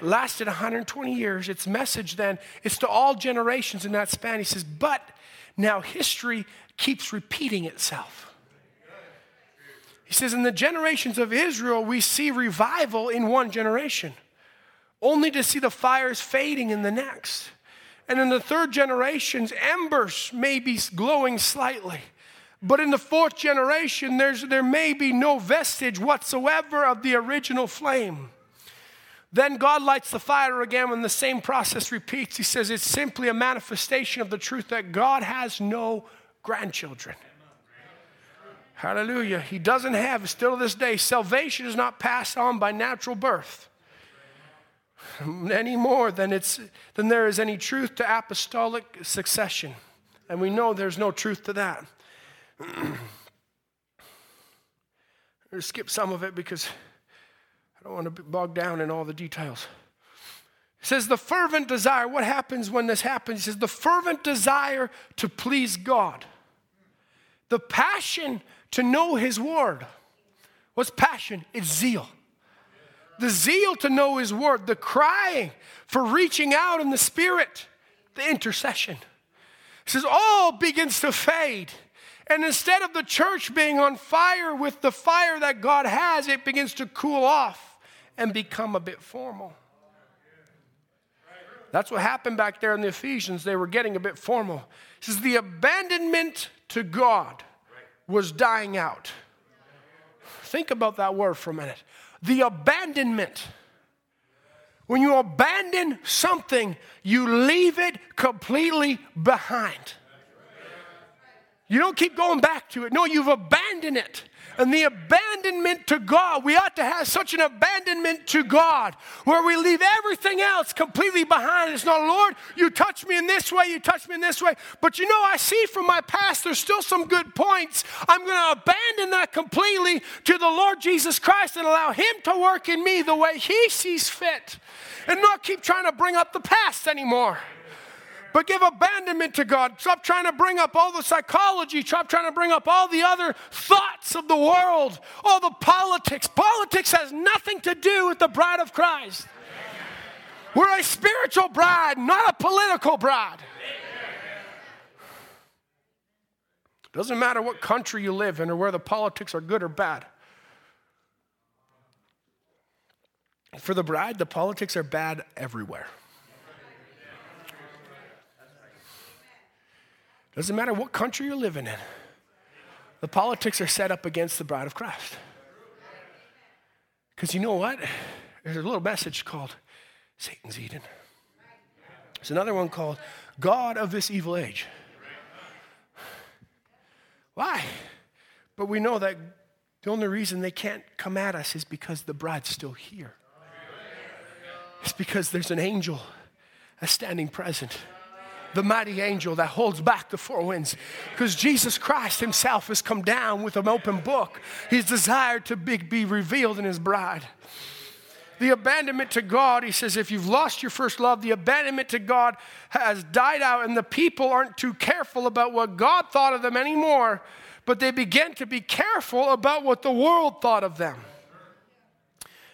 It lasted 120 years. Its message then is to all generations in that span. He says, but now history keeps repeating itself. He says, in the generations of Israel, we see revival in one generation, only to see the fires fading in the next. And in the third generations, embers may be glowing slightly. But in the fourth generation, there's, there may be no vestige whatsoever of the original flame. Then God lights the fire again when the same process repeats. He says it's simply a manifestation of the truth that God has no grandchildren. Hallelujah. He doesn't have, still to this day, salvation is not passed on by natural birth any more than, it's, than there is any truth to apostolic succession. And we know there's no truth to that. I'm skip some of it because I don't want to bogged down in all the details. He says, the fervent desire, what happens when this happens? He says, the fervent desire to please God, the passion to know His word. What's passion? It's zeal the zeal to know His Word, the crying for reaching out in the Spirit, the intercession. He says, all begins to fade. And instead of the church being on fire with the fire that God has, it begins to cool off and become a bit formal. That's what happened back there in the Ephesians. They were getting a bit formal. He says, the abandonment to God was dying out. Think about that word for a minute the abandonment. When you abandon something, you leave it completely behind. You don't keep going back to it. No, you've abandoned it and the abandonment to God. We ought to have such an abandonment to God where we leave everything else completely behind. It's not, Lord, you touch me in this way, you touch me in this way. But you know, I see from my past there's still some good points. I'm going to abandon that completely to the Lord Jesus Christ and allow Him to work in me the way He sees fit and not keep trying to bring up the past anymore but give abandonment to God. Stop trying to bring up all the psychology. Stop trying to bring up all the other thoughts of the world, all the politics. Politics has nothing to do with the bride of Christ. We're a spiritual bride, not a political bride. Doesn't matter what country you live in or where the politics are good or bad. For the bride, the politics are bad everywhere. Doesn't matter what country you're living in, the politics are set up against the bride of Christ. Because you know what? There's a little message called Satan's Eden. There's another one called God of this evil age. Why? But we know that the only reason they can't come at us is because the bride's still here. It's because there's an angel, a standing present the mighty angel that holds back the four winds. Because Jesus Christ himself has come down with an open book. He's desired to be, be revealed in his bride. The abandonment to God, he says, if you've lost your first love, the abandonment to God has died out, and the people aren't too careful about what God thought of them anymore, but they begin to be careful about what the world thought of them.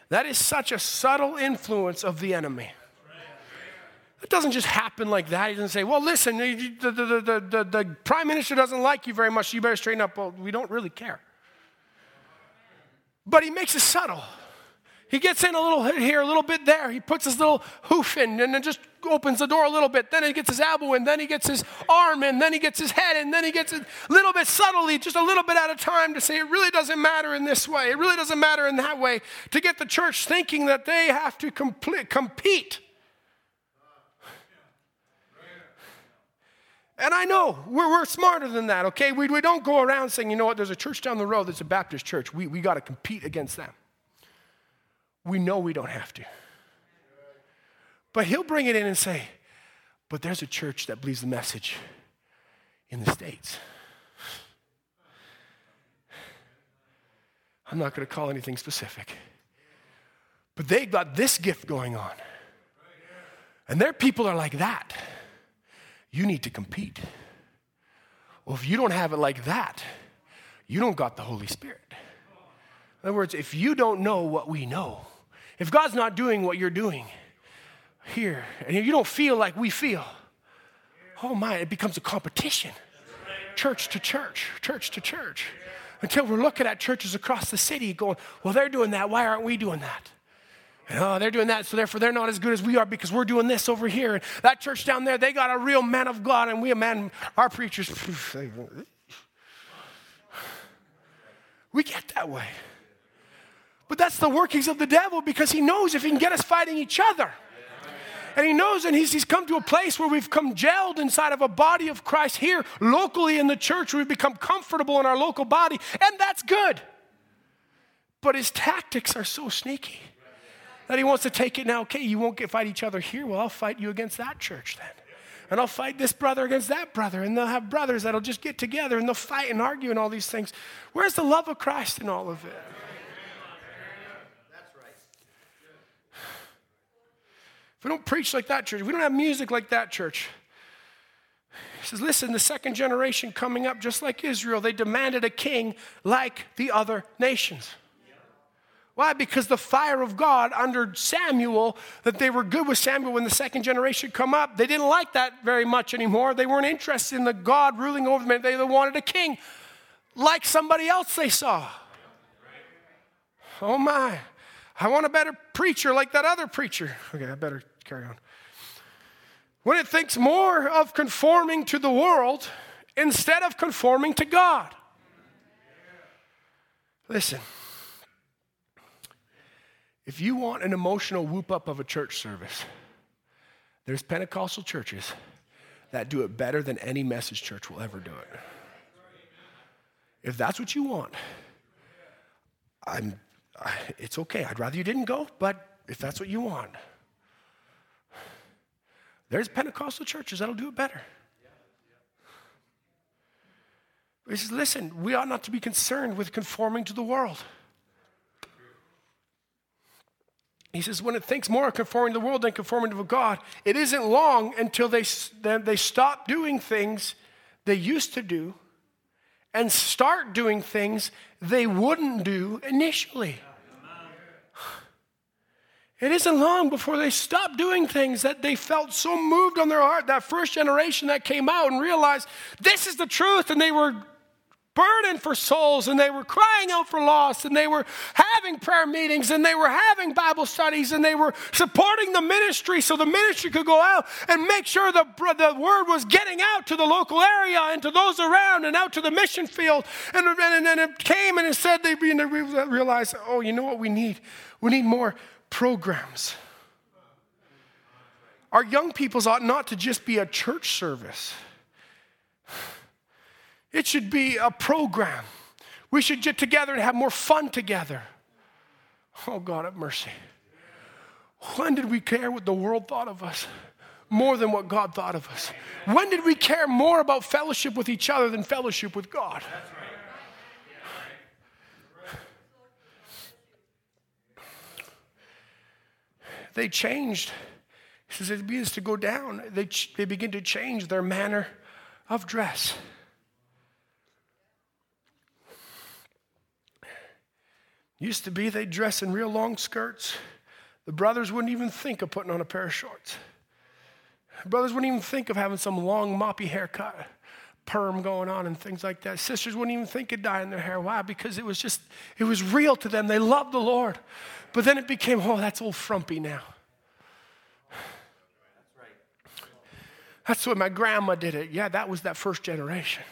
That is such a subtle influence of the enemy. It doesn't just happen like that. He doesn't say, well, listen, the, the, the, the, prime minister doesn't like you very much, so you better straighten up. Well, we don't really care. But he makes it subtle. He gets in a little here, a little bit there. He puts his little hoof in and then just opens the door a little bit. Then he gets his elbow in. Then he gets his arm in. Then he gets his head in. Then he gets a little bit subtly, just a little bit at a time to say it really doesn't matter in this way. It really doesn't matter in that way. To get the church thinking that they have to complete, compete And I know we're, we're smarter than that, okay? We, we don't go around saying, you know what, there's a church down the road that's a Baptist church. We, we got to compete against them. We know we don't have to. But he'll bring it in and say, but there's a church that believes the message in the States. I'm not going to call anything specific. But they got this gift going on. And their people are like that. You need to compete. Well, if you don't have it like that, you don't got the Holy Spirit. In other words, if you don't know what we know, if God's not doing what you're doing here, and you don't feel like we feel, oh my, it becomes a competition. Church to church, church to church. Until we're looking at churches across the city going, well, they're doing that. Why aren't we doing that? Oh, they're doing that, so therefore they're not as good as we are because we're doing this over here. And that church down there, they got a real man of God, and we a man, our preachers, we get that way. But that's the workings of the devil because he knows if he can get us fighting each other. And he knows, and he's, he's come to a place where we've come gelled inside of a body of Christ here, locally in the church. We've become comfortable in our local body, and that's good. But his tactics are so sneaky that he wants to take it now. Okay, you won't get, fight each other here. Well, I'll fight you against that church then. And I'll fight this brother against that brother. And they'll have brothers that'll just get together and they'll fight and argue and all these things. Where's the love of Christ in all of it? If we don't preach like that church, we don't have music like that church, he says, listen, the second generation coming up, just like Israel, they demanded a king like the other nations. Why? Because the fire of God under Samuel, that they were good with Samuel when the second generation come up, they didn't like that very much anymore. They weren't interested in the God ruling over them. They wanted a king like somebody else they saw. Oh my. I want a better preacher like that other preacher. Okay, I better carry on. When it thinks more of conforming to the world instead of conforming to God. Listen, if you want an emotional whoop up of a church service, there's Pentecostal churches that do it better than any message church will ever do it. If that's what you want, I'm, it's okay. I'd rather you didn't go, but if that's what you want, there's Pentecostal churches that'll do it better. He says, listen, we ought not to be concerned with conforming to the world. He says, when it thinks more of conforming to the world than conforming to God, it isn't long until they, they stop doing things they used to do and start doing things they wouldn't do initially. It isn't long before they stop doing things that they felt so moved on their heart. That first generation that came out and realized this is the truth, and they were burdened for souls, and they were crying out for lost, and they were having prayer meetings, and they were having Bible studies, and they were supporting the ministry so the ministry could go out and make sure the, the word was getting out to the local area and to those around and out to the mission field. And, and, and it came and it said they realized, oh, you know what we need? We need more programs. Our young peoples ought not to just be a church service. It should be a program. We should get together and have more fun together. Oh, God, have mercy. When did we care what the world thought of us more than what God thought of us? When did we care more about fellowship with each other than fellowship with God? they changed. He says it begins to go down. They, they begin to change their manner of dress. Used to be they'd dress in real long skirts. The brothers wouldn't even think of putting on a pair of shorts. Brothers wouldn't even think of having some long moppy haircut, perm going on and things like that. Sisters wouldn't even think of dyeing their hair. Why? Because it was just, it was real to them. They loved the Lord. But then it became, oh, that's old frumpy now. That's what my grandma did it. Yeah, that was that first generation.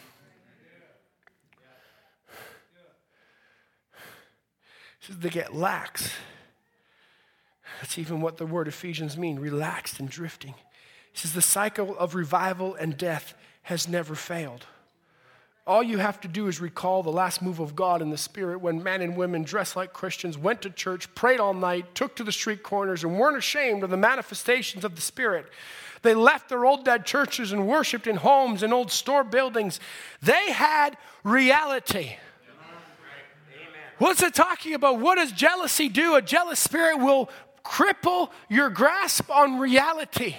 Says they get lax. That's even what the word Ephesians mean, relaxed and drifting. He says the cycle of revival and death has never failed. All you have to do is recall the last move of God in the Spirit when men and women dressed like Christians went to church, prayed all night, took to the street corners, and weren't ashamed of the manifestations of the Spirit. They left their old dead churches and worshiped in homes and old store buildings. They had reality. What's it talking about? What does jealousy do? A jealous spirit will cripple your grasp on reality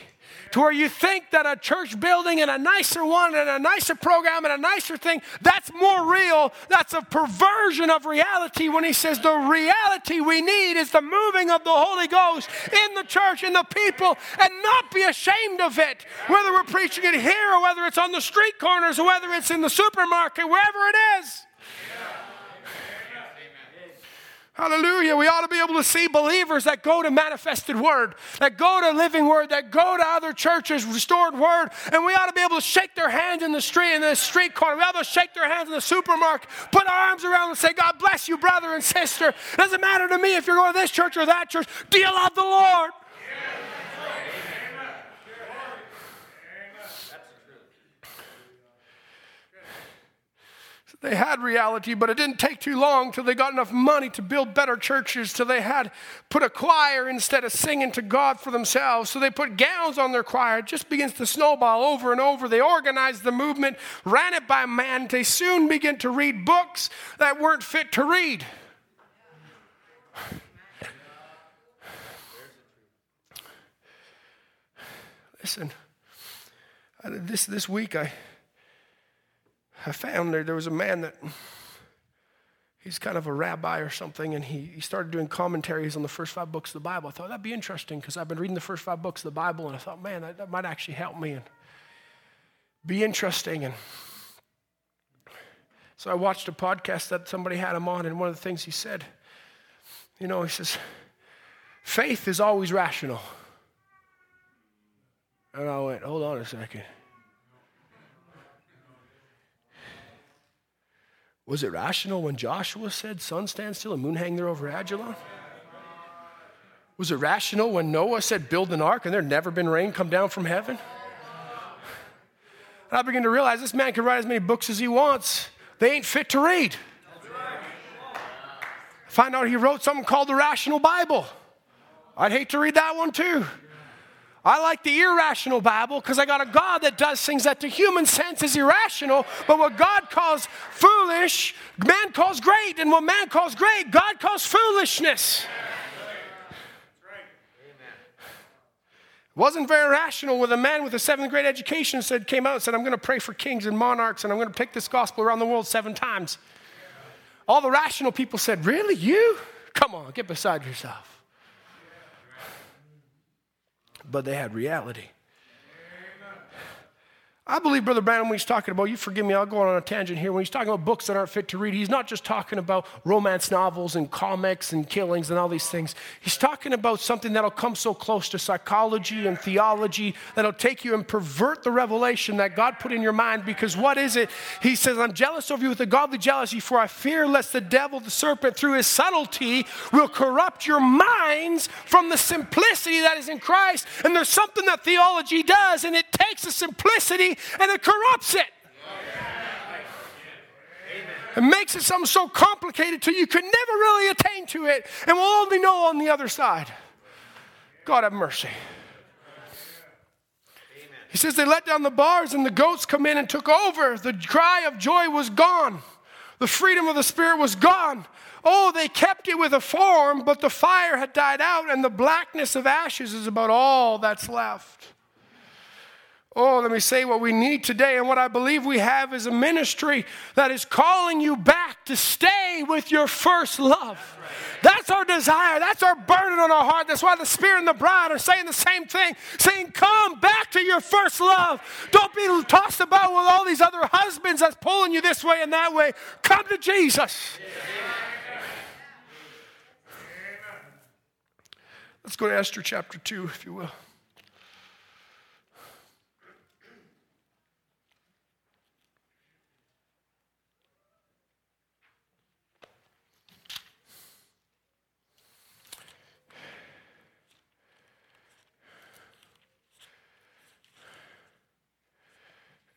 to where you think that a church building and a nicer one and a nicer program and a nicer thing, that's more real. That's a perversion of reality when he says the reality we need is the moving of the Holy Ghost in the church, in the people, and not be ashamed of it. Whether we're preaching it here or whether it's on the street corners or whether it's in the supermarket, wherever it is. Hallelujah. We ought to be able to see believers that go to manifested word, that go to living word, that go to other churches, restored word, and we ought to be able to shake their hands in the street, in the street corner. We ought to shake their hands in the supermarket, put our arms around them and say, God bless you, brother and sister. It doesn't matter to me if you're going to this church or that church. Do you love the Lord? They had reality, but it didn't take too long till they got enough money to build better churches, till they had put a choir instead of singing to God for themselves. So they put gowns on their choir. It just begins to snowball over and over. They organized the movement, ran it by man. They soon begin to read books that weren't fit to read. Listen, this, this week I I found there, there was a man that he's kind of a rabbi or something, and he, he started doing commentaries on the first five books of the Bible. I thought that'd be interesting because I've been reading the first five books of the Bible, and I thought, man, that, that might actually help me and be interesting. And so I watched a podcast that somebody had him on, and one of the things he said, you know, he says, faith is always rational. And I went, hold on a second. Was it rational when Joshua said, Sun stand still and moon hang there over Ajalon? Was it rational when Noah said, Build an ark and there never been rain come down from heaven? And I begin to realize this man can write as many books as he wants. They ain't fit to read. Find out he wrote something called the Rational Bible. I'd hate to read that one too. I like the irrational Bible because I got a God that does things that to human sense is irrational, but what God calls foolish, man calls great, and what man calls great, God calls foolishness. Wasn't very rational when a man with a seventh grade education said, came out and said, I'm going to pray for kings and monarchs and I'm going to take this gospel around the world seven times. All the rational people said, Really? You? Come on, get beside yourself but they had reality. I believe Brother Branham, when he's talking about, you forgive me, I'll go on a tangent here. When he's talking about books that aren't fit to read, he's not just talking about romance novels and comics and killings and all these things. He's talking about something that'll come so close to psychology and theology that'll take you and pervert the revelation that God put in your mind. Because what is it? He says, I'm jealous of you with a godly jealousy, for I fear lest the devil, the serpent, through his subtlety, will corrupt your minds from the simplicity that is in Christ. And there's something that theology does, and it takes the simplicity and it corrupts it. It makes it something so complicated till you could never really attain to it and will only know on the other side. God have mercy. He says they let down the bars and the goats come in and took over. The cry of joy was gone. The freedom of the Spirit was gone. Oh, they kept it with a form, but the fire had died out, and the blackness of ashes is about all that's left. Oh, let me say what we need today. And what I believe we have is a ministry that is calling you back to stay with your first love. That's our desire. That's our burden on our heart. That's why the Spirit and the bride are saying the same thing, saying, Come back to your first love. Don't be tossed about with all these other husbands that's pulling you this way and that way. Come to Jesus. Let's go to Esther chapter 2, if you will.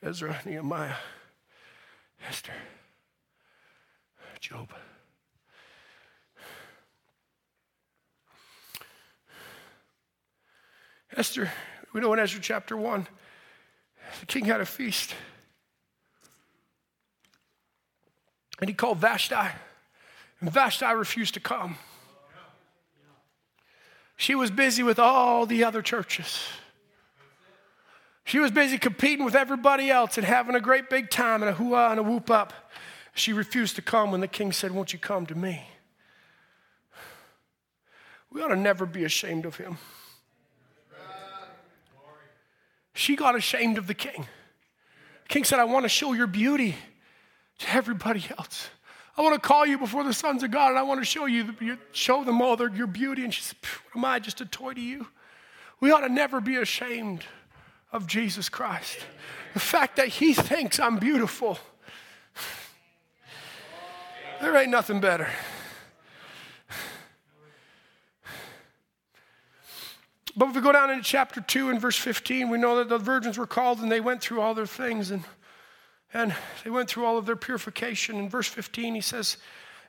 Ezra, Nehemiah, Esther, Job. Esther, we know in Ezra chapter 1, the king had a feast. And he called Vashti. And Vashti refused to come. She was busy with all the other churches. She was busy competing with everybody else and having a great big time and a hoo-ah and a whoop up. She refused to come when the king said, Won't you come to me? We ought to never be ashamed of him. She got ashamed of the king. The king said, I want to show your beauty to everybody else. I want to call you before the sons of God and I want to show you, show them all their, your beauty. And she said, What am I, just a toy to you? We ought to never be ashamed of Jesus Christ. The fact that he thinks I'm beautiful, there ain't nothing better. But if we go down into chapter 2 and verse 15, we know that the virgins were called and they went through all their things and, and they went through all of their purification. In verse 15, he says,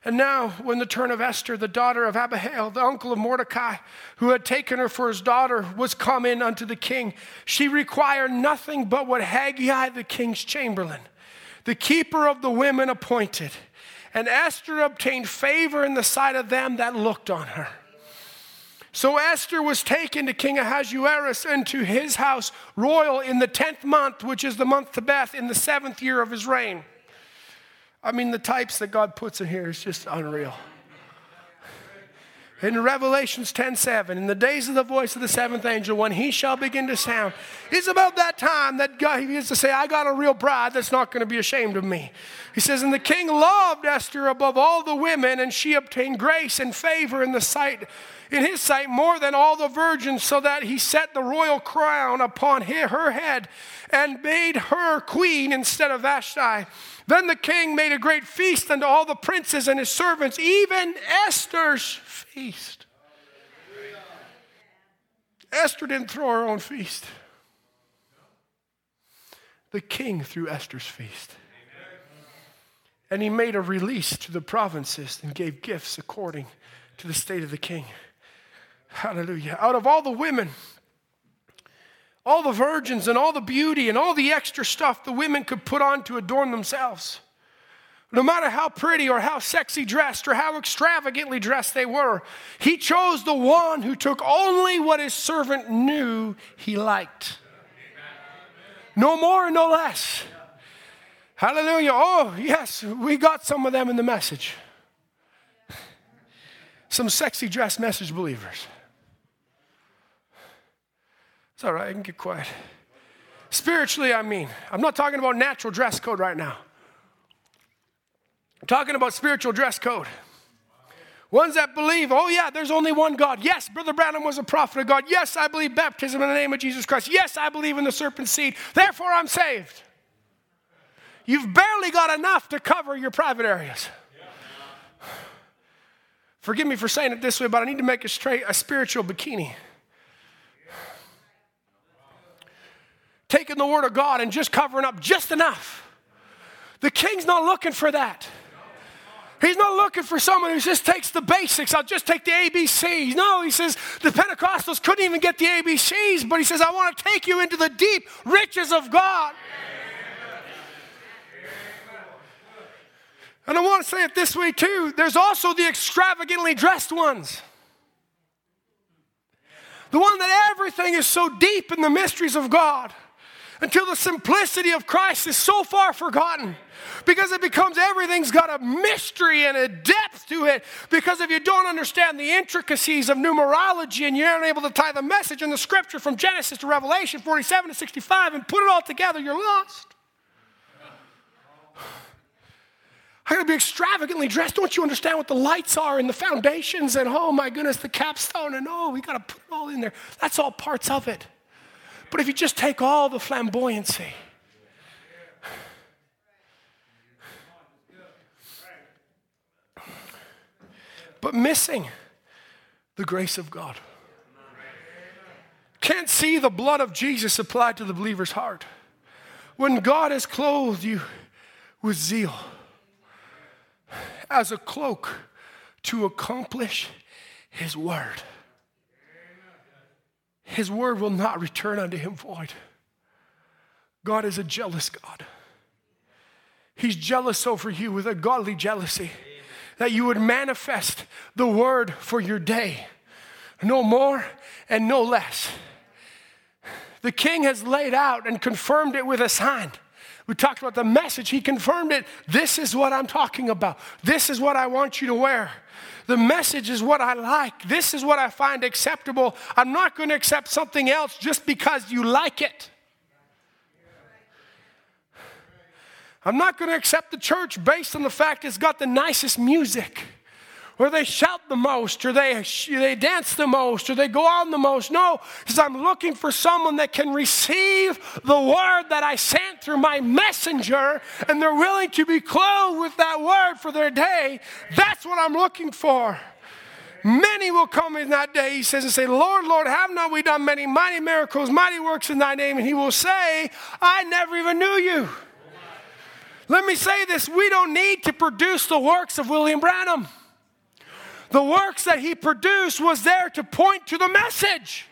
And now, when the turn of Esther, the daughter of Abihail, the uncle of Mordecai, who had taken her for his daughter, was come in unto the king, she required nothing but what Hegai, the king's chamberlain, the keeper of the women, appointed. And Esther obtained favor in the sight of them that looked on her. So Esther was taken to King Ahasuerus into his house royal in the 10th month, which is the month Tebeth, in the seventh year of his reign. I mean, the types that God puts in here is just unreal. In Revelations 10 7, in the days of the voice of the seventh angel, when he shall begin to sound, it's about that time that God he begins to say, I got a real bride that's not going to be ashamed of me. He says, And the king loved Esther above all the women, and she obtained grace and favor in the sight in his sight more than all the virgins, so that he set the royal crown upon her head and made her queen instead of Vashti. Then the king made a great feast unto all the princes and his servants, even Esther's feast. Esther didn't throw her own feast. The king threw Esther's feast. And he made a release to the provinces and gave gifts according to the state of the king. Hallelujah. Out of all the women, all the virgins, and all the beauty, and all the extra stuff the women could put on to adorn themselves, no matter how pretty or how sexy dressed or how extravagantly dressed they were, he chose the one who took only what his servant knew he liked. No more, no less. Hallelujah. Oh, yes, we got some of them in the message. Some sexy dressed message believers. It's all right, I can get quiet. Spiritually, I mean, I'm not talking about natural dress code right now. Talking about spiritual dress code. Ones that believe, oh, yeah, there's only one God. Yes, Brother Branham was a prophet of God. Yes, I believe baptism in the name of Jesus Christ. Yes, I believe in the serpent seed. Therefore, I'm saved. You've barely got enough to cover your private areas. Forgive me for saying it this way, but I need to make a straight a spiritual bikini. taking the word of God and just covering up just enough. The king's not looking for that. He's not looking for someone who just takes the basics. I'll just take the ABCs. No, he says the Pentecostals couldn't even get the ABCs, but he says, I want to take you into the deep riches of God. And I want to say it this way too there's also the extravagantly dressed ones. The one that everything is so deep in the mysteries of God until the simplicity of Christ is so far forgotten because it becomes everything's got a mystery and a depth to it. Because if you don't understand the intricacies of numerology and you're unable to tie the message in the scripture from Genesis to Revelation 47 to 65 and put it all together, you're lost. I gotta be extravagantly dressed. Don't you understand what the lights are and the foundations and oh my goodness, the capstone and oh, we gotta put it all in there. That's all parts of it. But if you just take all the flamboyancy, but missing the grace of God. Can't see the blood of Jesus applied to the believer's heart. When God has clothed you with zeal as a cloak to accomplish His word. His word will not return unto him void. God is a jealous God. He's jealous over you with a godly jealousy. that you would manifest the word for your day. No more and no less. The king has laid out and confirmed it with a sign. We talked about the message. He confirmed it. This is what I'm talking about. This is what I want you to wear. The message is what I like. This is what I find acceptable. I'm not going to accept something else just because you like it. I'm not going to accept the church based on the fact it's got the nicest music or they shout the most, or they, they dance the most, or they go on the most. No, because I'm looking for someone that can receive the word that I sent through my messenger, and they're willing to be clothed with that word for their day. That's what I'm looking for. Many will come in that day, he says, and say, Lord, Lord, have not we done many mighty miracles, mighty works in thy name? And he will say, I never even knew you. Let me say this we don't need to produce the works of William Branham. The works that he produced was there to point to the message.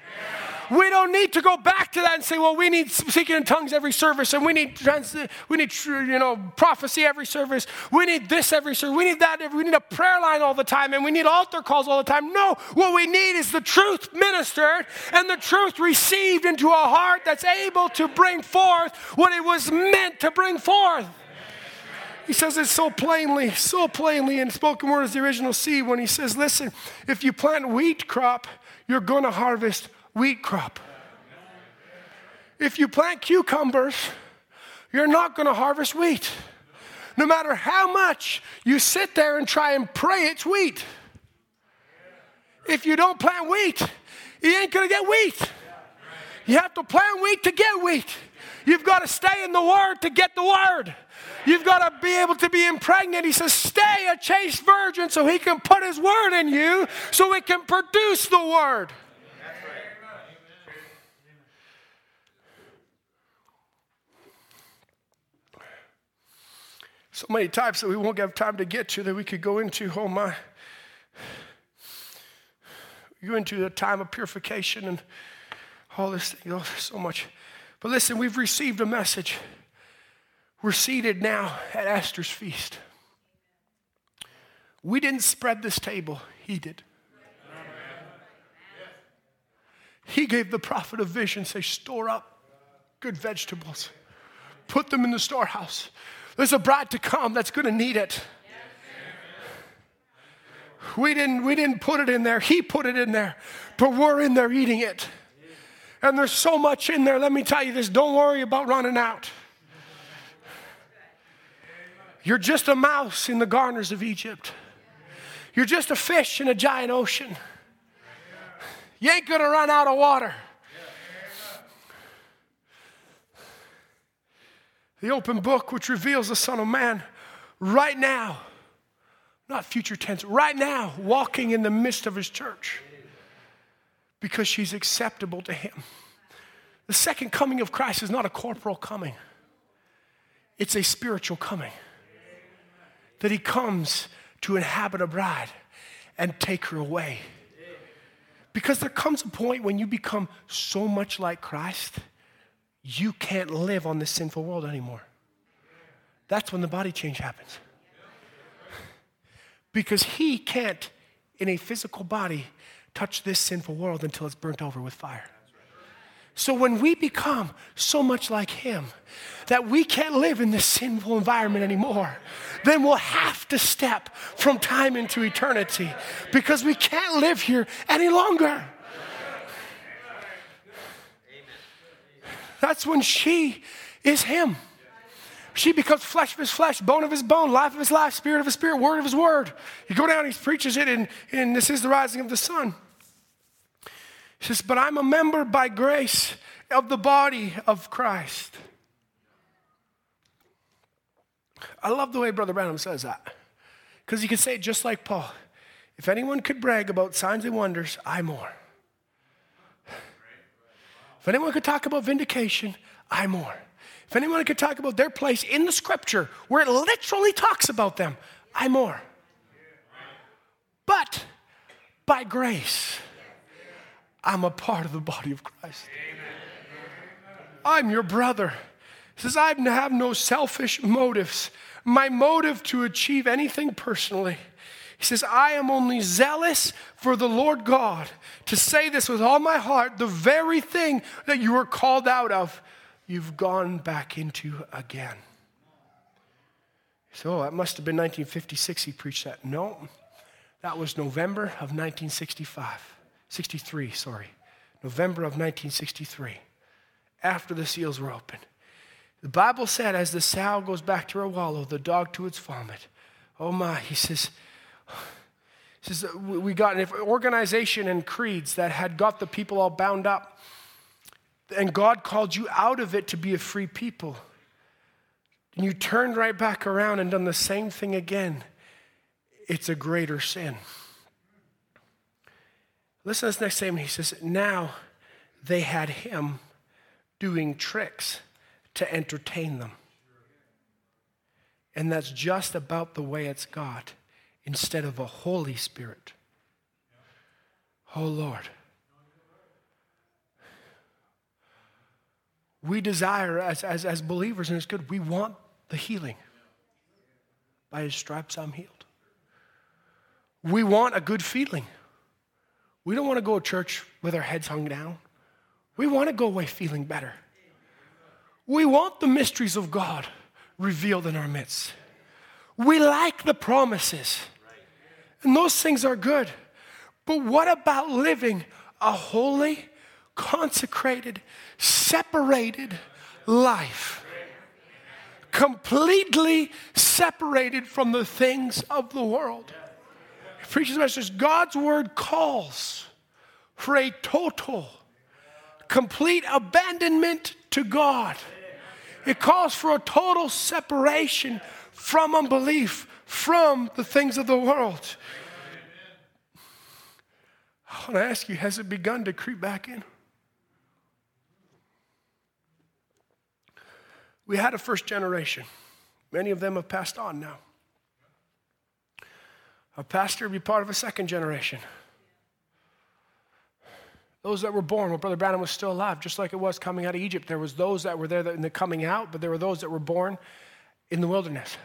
We don't need to go back to that and say, well, we need speaking in tongues every service, and we need trans- we need you know prophecy every service. We need this every service. We need that. Every, we need a prayer line all the time, and we need altar calls all the time. No, what we need is the truth ministered and the truth received into a heart that's able to bring forth what it was meant to bring forth. He says it so plainly, so plainly in spoken word as the original seed when he says, listen, if you plant wheat crop, you're going to harvest wheat crop. If you plant cucumbers, you're not going to harvest wheat. No matter how much you sit there and try and pray it's wheat. If you don't plant wheat, you ain't going to get wheat. You have to plant wheat to get wheat. You've got to stay in the Word to get the Word. You've got to be able to be impregnated. He says, stay a chaste virgin so he can put his word in you so it can produce the word. So many types that we won't have time to get to that we could go into. Oh my. Go into the time of purification and all this thing. Oh, so much. But listen, we've received a message. We're seated now at Esther's feast. We didn't spread this table, he did. He gave the prophet a vision, say, store up good vegetables, put them in the storehouse. There's a bride to come that's going to need it. We didn't, we didn't put it in there, he put it in there, but we're in there eating it. And there's so much in there. Let me tell you this don't worry about running out. You're just a mouse in the garners of Egypt. You're just a fish in a giant ocean. You ain't gonna run out of water. The open book, which reveals the Son of Man right now, not future tense, right now, walking in the midst of his church because she's acceptable to him. The second coming of Christ is not a corporal coming, it's a spiritual coming that he comes to inhabit a bride and take her away. Because there comes a point when you become so much like Christ, you can't live on this sinful world anymore. That's when the body change happens. Because he can't, in a physical body, touch this sinful world until it's burnt over with fire. So when we become so much like Him that we can't live in this sinful environment anymore, then we'll have to step from time into eternity because we can't live here any longer. That's when she is Him. She becomes flesh of his flesh, bone of his bone, life of his life, spirit of his spirit, word of his word. You go down, he preaches it, and, and this is the rising of the sun. He says, But I'm a member by grace of the body of Christ. I love the way Brother Branham says that. Because he could say it just like Paul. If anyone could brag about signs and wonders, I more. If anyone could talk about vindication, I more. If anyone could talk about their place in the scripture where it literally talks about them, I more. But by grace, I'm a part of the body of Christ. I'm your brother. He says, I have no selfish motives. my motive to achieve anything personally. He says, I am only zealous for the Lord God to say this with all my heart the very thing that you were called out of, you've gone back into again. So that must have been 1956 he preached that. No, that was November of 1965. 63, sorry. November of 1963, after the seals were opened. The Bible said, as the sow goes back to her wallow, the dog to its vomit. Oh my, he says, he says uh, we got an organization and creeds that had got the people all bound up. And God called you out of it to be a free people. And you turned right back around and done the same thing again. It's a greater sin. Listen to this next statement. He says, Now they had him doing tricks to entertain them. And that's just about the way it's got instead of a Holy Spirit. Oh Lord. We desire, as, as, as believers, and it's good, we want the healing. By his stripes, I'm healed. We want a good feeling. We don't want to go to church with our heads hung down. We want to go away feeling better. We want the mysteries of God revealed in our midst. We like the promises, and those things are good. But what about living a holy, consecrated, separated life? Completely separated from the things of the world. Preaches message God's word calls for a total, complete abandonment to God. It calls for a total separation from unbelief, from the things of the world. I want to ask you has it begun to creep back in? We had a first generation. Many of them have passed on now. A pastor be part of a second generation. Those that were born when Brother Branham was still alive, just like it was coming out of Egypt. There was those that were there in the coming out, but there were those that were born in the wilderness.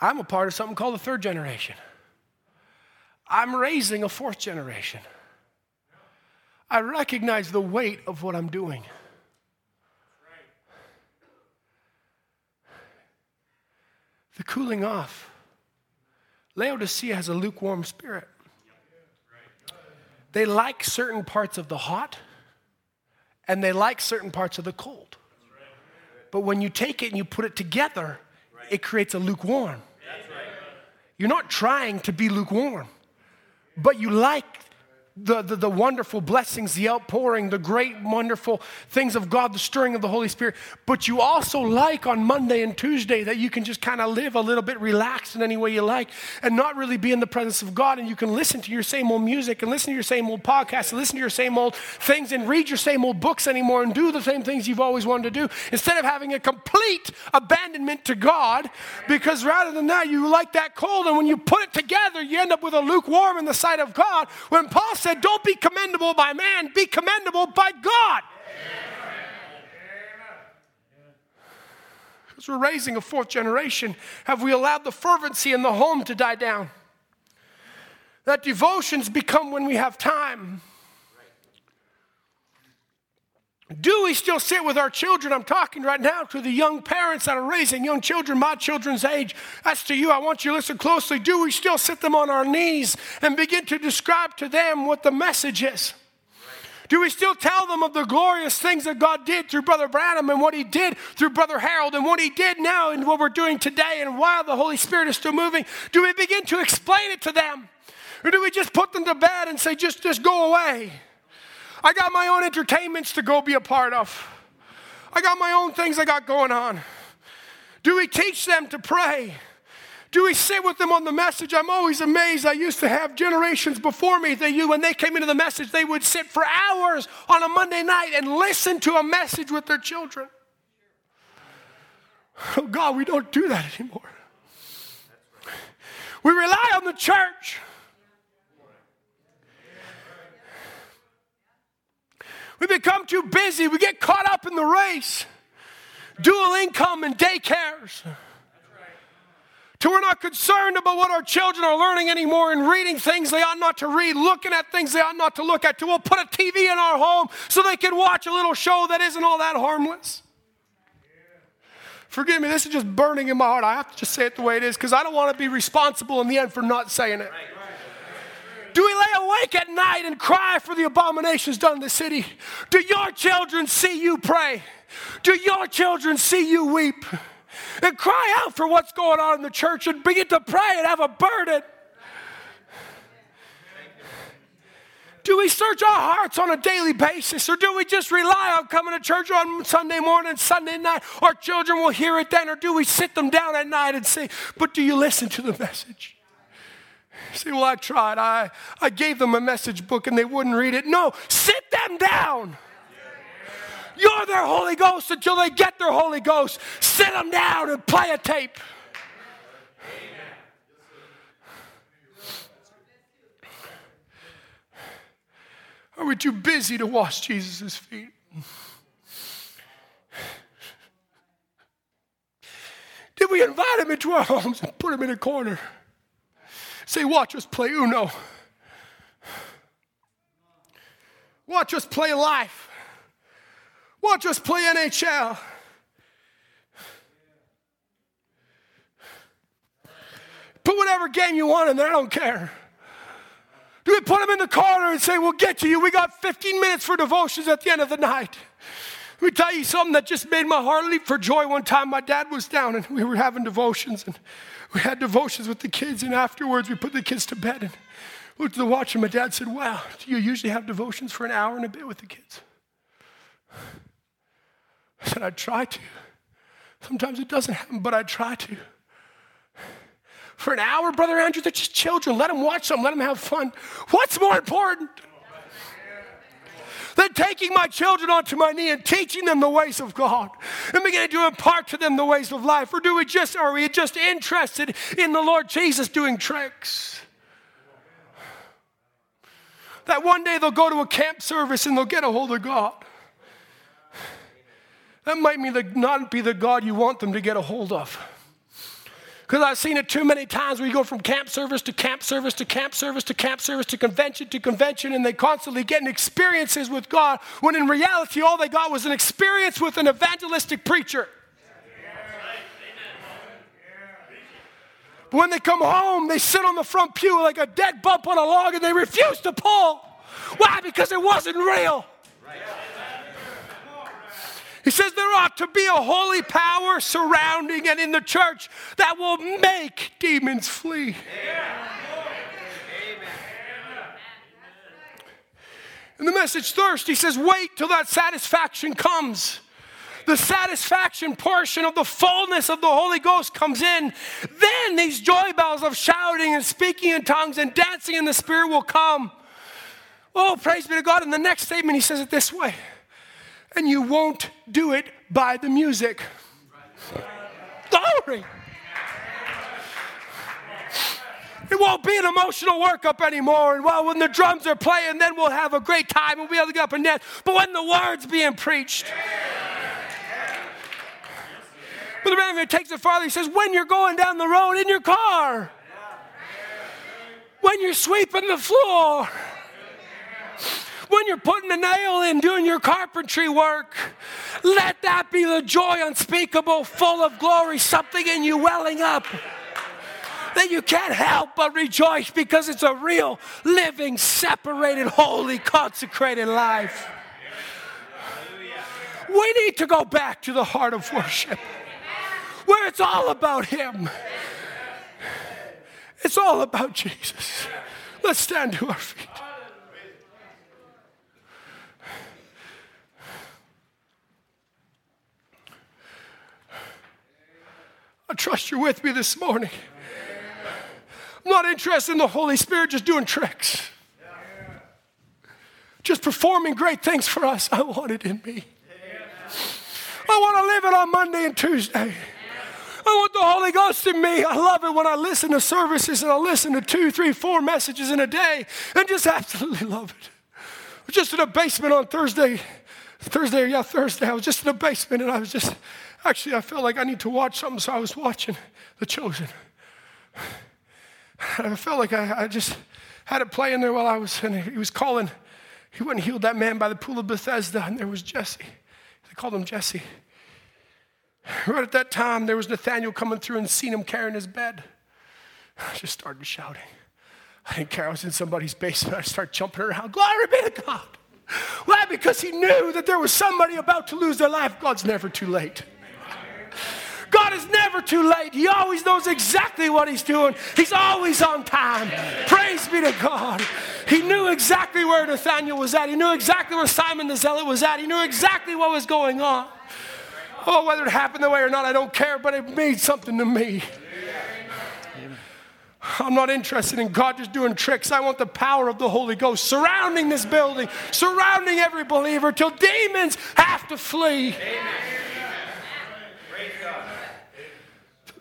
I'm a part of something called the third generation. I'm raising a fourth generation. I recognize the weight of what I'm doing. The cooling off. Laodicea has a lukewarm spirit. They like certain parts of the hot and they like certain parts of the cold. But when you take it and you put it together, it creates a lukewarm. You're not trying to be lukewarm, but you like the, the, the, wonderful blessings, the outpouring, the great, wonderful things of God, the stirring of the Holy Spirit. But you also like on Monday and Tuesday that you can just kind of live a little bit relaxed in any way you like and not really be in the presence of God. And you can listen to your same old music and listen to your same old podcasts and listen to your same old things and read your same old books anymore and do the same things you've always wanted to do instead of having a complete abandonment to God. Because rather than that, you like that cold. And when you put it together, you end up with a lukewarm in the sight of God. When Paul said, said, Don't be commendable by man, be commendable by God. As we're raising a fourth generation, have we allowed the fervency in the home to die down? That devotions become when we have time. Do we still sit with our children? I'm talking right now to the young parents that are raising young children, my children's age. That's to you. I want you to listen closely. Do we still sit them on our knees and begin to describe to them what the message is? Do we still tell them of the glorious things that God did through Brother Branham and what he did through Brother Harold and what he did now and what we're doing today and while the Holy Spirit is still moving? Do we begin to explain it to them? Or do we just put them to bed and say, just, just go away? I got my own entertainments to go be a part of. I got my own things I got going on. Do we teach them to pray? Do we sit with them on the message? I'm always amazed. I used to have generations before me. They, when they came into the message, they would sit for hours on a Monday night and listen to a message with their children. Oh God, we don't do that anymore. We rely on the church. We become too busy. We get caught up in the race. dual income and daycares. To we're not concerned about what our children are learning anymore and reading things they ought not to read, looking at things they ought not to look at. To we'll put a TV in our home so they can watch a little show that isn't all that harmless. Forgive me, this is just burning in my heart. I have to just say it the way it is because I don't want to be responsible in the end for not saying it. Do we lay awake at night and cry for the abominations done in the city? Do your children see you pray? Do your children see you weep? And cry out for what's going on in the church and begin to pray and have a burden. Do we search our hearts on a daily basis or do we just rely on coming to church on Sunday morning, Sunday night? Our children will hear it then, or do we sit them down at night and say, But do you listen to the message? Say, well, I tried. I, I gave them a message book and they wouldn't read it. No, sit them down. You're their Holy Ghost until they get their Holy Ghost. Sit them down and play a tape. Are we too busy to wash Jesus' feet? Did we invite him into our homes and put him in a corner? Say, watch us play Uno. Watch us play life. Watch us play NHL. Put whatever game you want in there, I don't care. Do we put them in the corner and say, We'll get to you? We got 15 minutes for devotions at the end of the night. Let me tell you something that just made my heart leap for joy. One time, my dad was down and we were having devotions, and we had devotions with the kids, and afterwards we put the kids to bed and looked at the watch, and my dad said, Wow, do you usually have devotions for an hour and a bit with the kids? I said, I try to. Sometimes it doesn't happen, but I try to. For an hour, Brother Andrew, they're just children. Let them watch them, let them have fun. What's more important? Than taking my children onto my knee and teaching them the ways of God and beginning to impart to them the ways of life? Or do we just are we just interested in the Lord Jesus doing tricks? That one day they'll go to a camp service and they'll get a hold of God. That might mean the, not be the God you want them to get a hold of. Because I've seen it too many times where you go from camp service to camp service to camp service to camp service to convention to convention, and they constantly getting experiences with God, when in reality, all they got was an experience with an evangelistic preacher. But when they come home, they sit on the front pew like a dead bump on a log and they refuse to pull. Why? Because it wasn't real. He says there ought to be a holy power surrounding and in the church that will make demons flee. In the message thirst, he says, wait till that satisfaction comes. The satisfaction portion of the fullness of the Holy Ghost comes in. Then these joy bells of shouting and speaking in tongues and dancing in the Spirit will come. Oh, praise be to God. In the next statement, he says it this way and you won't do it by the music. Glory. It won't be an emotional workup anymore. And well, when the drums are playing, then we'll have a great time and we'll be able to get up and dance. But when the word's being preached, but Brother Branham takes it farther. He says, when you're going down the road in your car, when you're sweeping the floor, when you're putting a nail in, doing your carpentry work, let that be the joy unspeakable, full of glory, something in you welling up that you can't help but rejoice because it's a real, living, separated, holy, consecrated life. We need to go back to the heart of worship where it's all about Him. It's all about Jesus. Let's stand to our feet. I trust you're with me this morning. I'm not interested in the Holy Spirit just doing tricks, just performing great things for us. I want it in me. I want to live it on Monday and Tuesday. I want the Holy Ghost in me. I love it when I listen to services and I listen to two, three, four messages in a day and just absolutely love it. Just in a basement on Thursday, Thursday, yeah, Thursday, I was just in a basement and I was just Actually, I felt like I need to watch something, so I was watching The Chosen. I felt like I, I just had it playing there while I was, and he was calling. He went and healed that man by the pool of Bethesda, and there was Jesse. They called him Jesse. Right at that time, there was Nathaniel coming through and seen him carrying his bed. I just started shouting. I didn't care. I was in somebody's basement. I started jumping around. Glory be to God. Why? Because he knew that there was somebody about to lose their life. God's never too late. God is never too late. He always knows exactly what He's doing. He's always on time. Praise be to God. He knew exactly where Nathaniel was at. He knew exactly where Simon the Zealot was at. He knew exactly what was going on. Oh, whether it happened the way or not, I don't care, but it made something to me. I'm not interested in God just doing tricks. I want the power of the Holy Ghost surrounding this building, surrounding every believer till demons have to flee.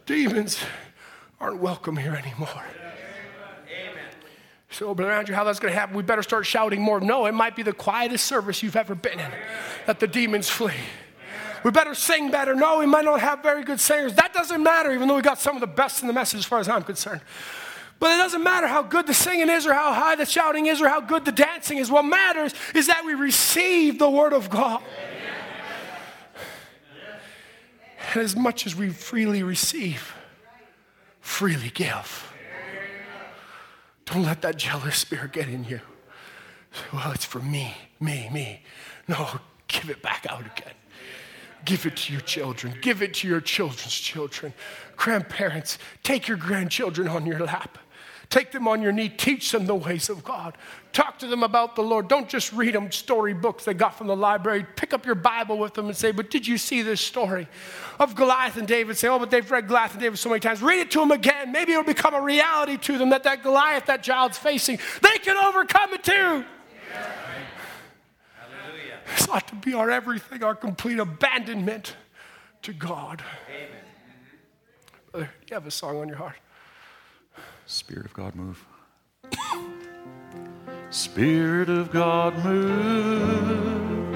Demons aren't welcome here anymore. So, Brother Andrew, how that's going to happen? We better start shouting more. No, it might be the quietest service you've ever been in that the demons flee. We better sing better. No, we might not have very good singers. That doesn't matter, even though we got some of the best in the message as far as I'm concerned. But it doesn't matter how good the singing is or how high the shouting is or how good the dancing is. What matters is that we receive the Word of God. And as much as we freely receive, freely give. Don't let that jealous spirit get in you. Well, it's for me, me, me. No, give it back out again. Give it to your children. Give it to your children's children. Grandparents, take your grandchildren on your lap. Take them on your knee. Teach them the ways of God. Talk to them about the Lord. Don't just read them story books they got from the library. Pick up your Bible with them and say, But did you see this story of Goliath and David? Say, Oh, but they've read Goliath and David so many times. Read it to them again. Maybe it'll become a reality to them that that Goliath that child's facing, they can overcome it too. Hallelujah. It's not to be our everything, our complete abandonment to God. Amen. Brother, you have a song on your heart. Spirit of God, move. Spirit of God, move.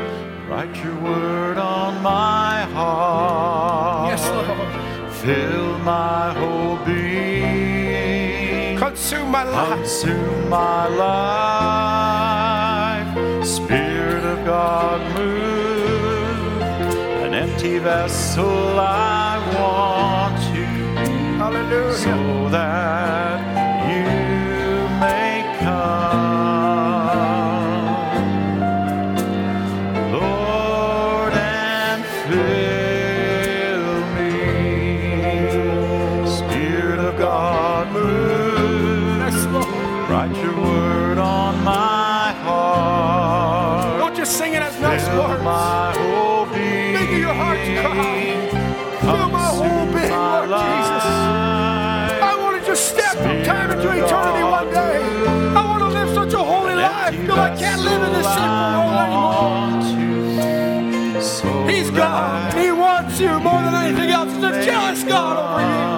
Write your word on my heart. Yes, Lord. Fill my whole being. Consume my life. Consume my life. Spirit of God, move. An empty vessel I want to be. Hallelujah. So that I can't live in this sinful world anymore. He's God. He wants you more than anything else. He's a jealous God over Lord,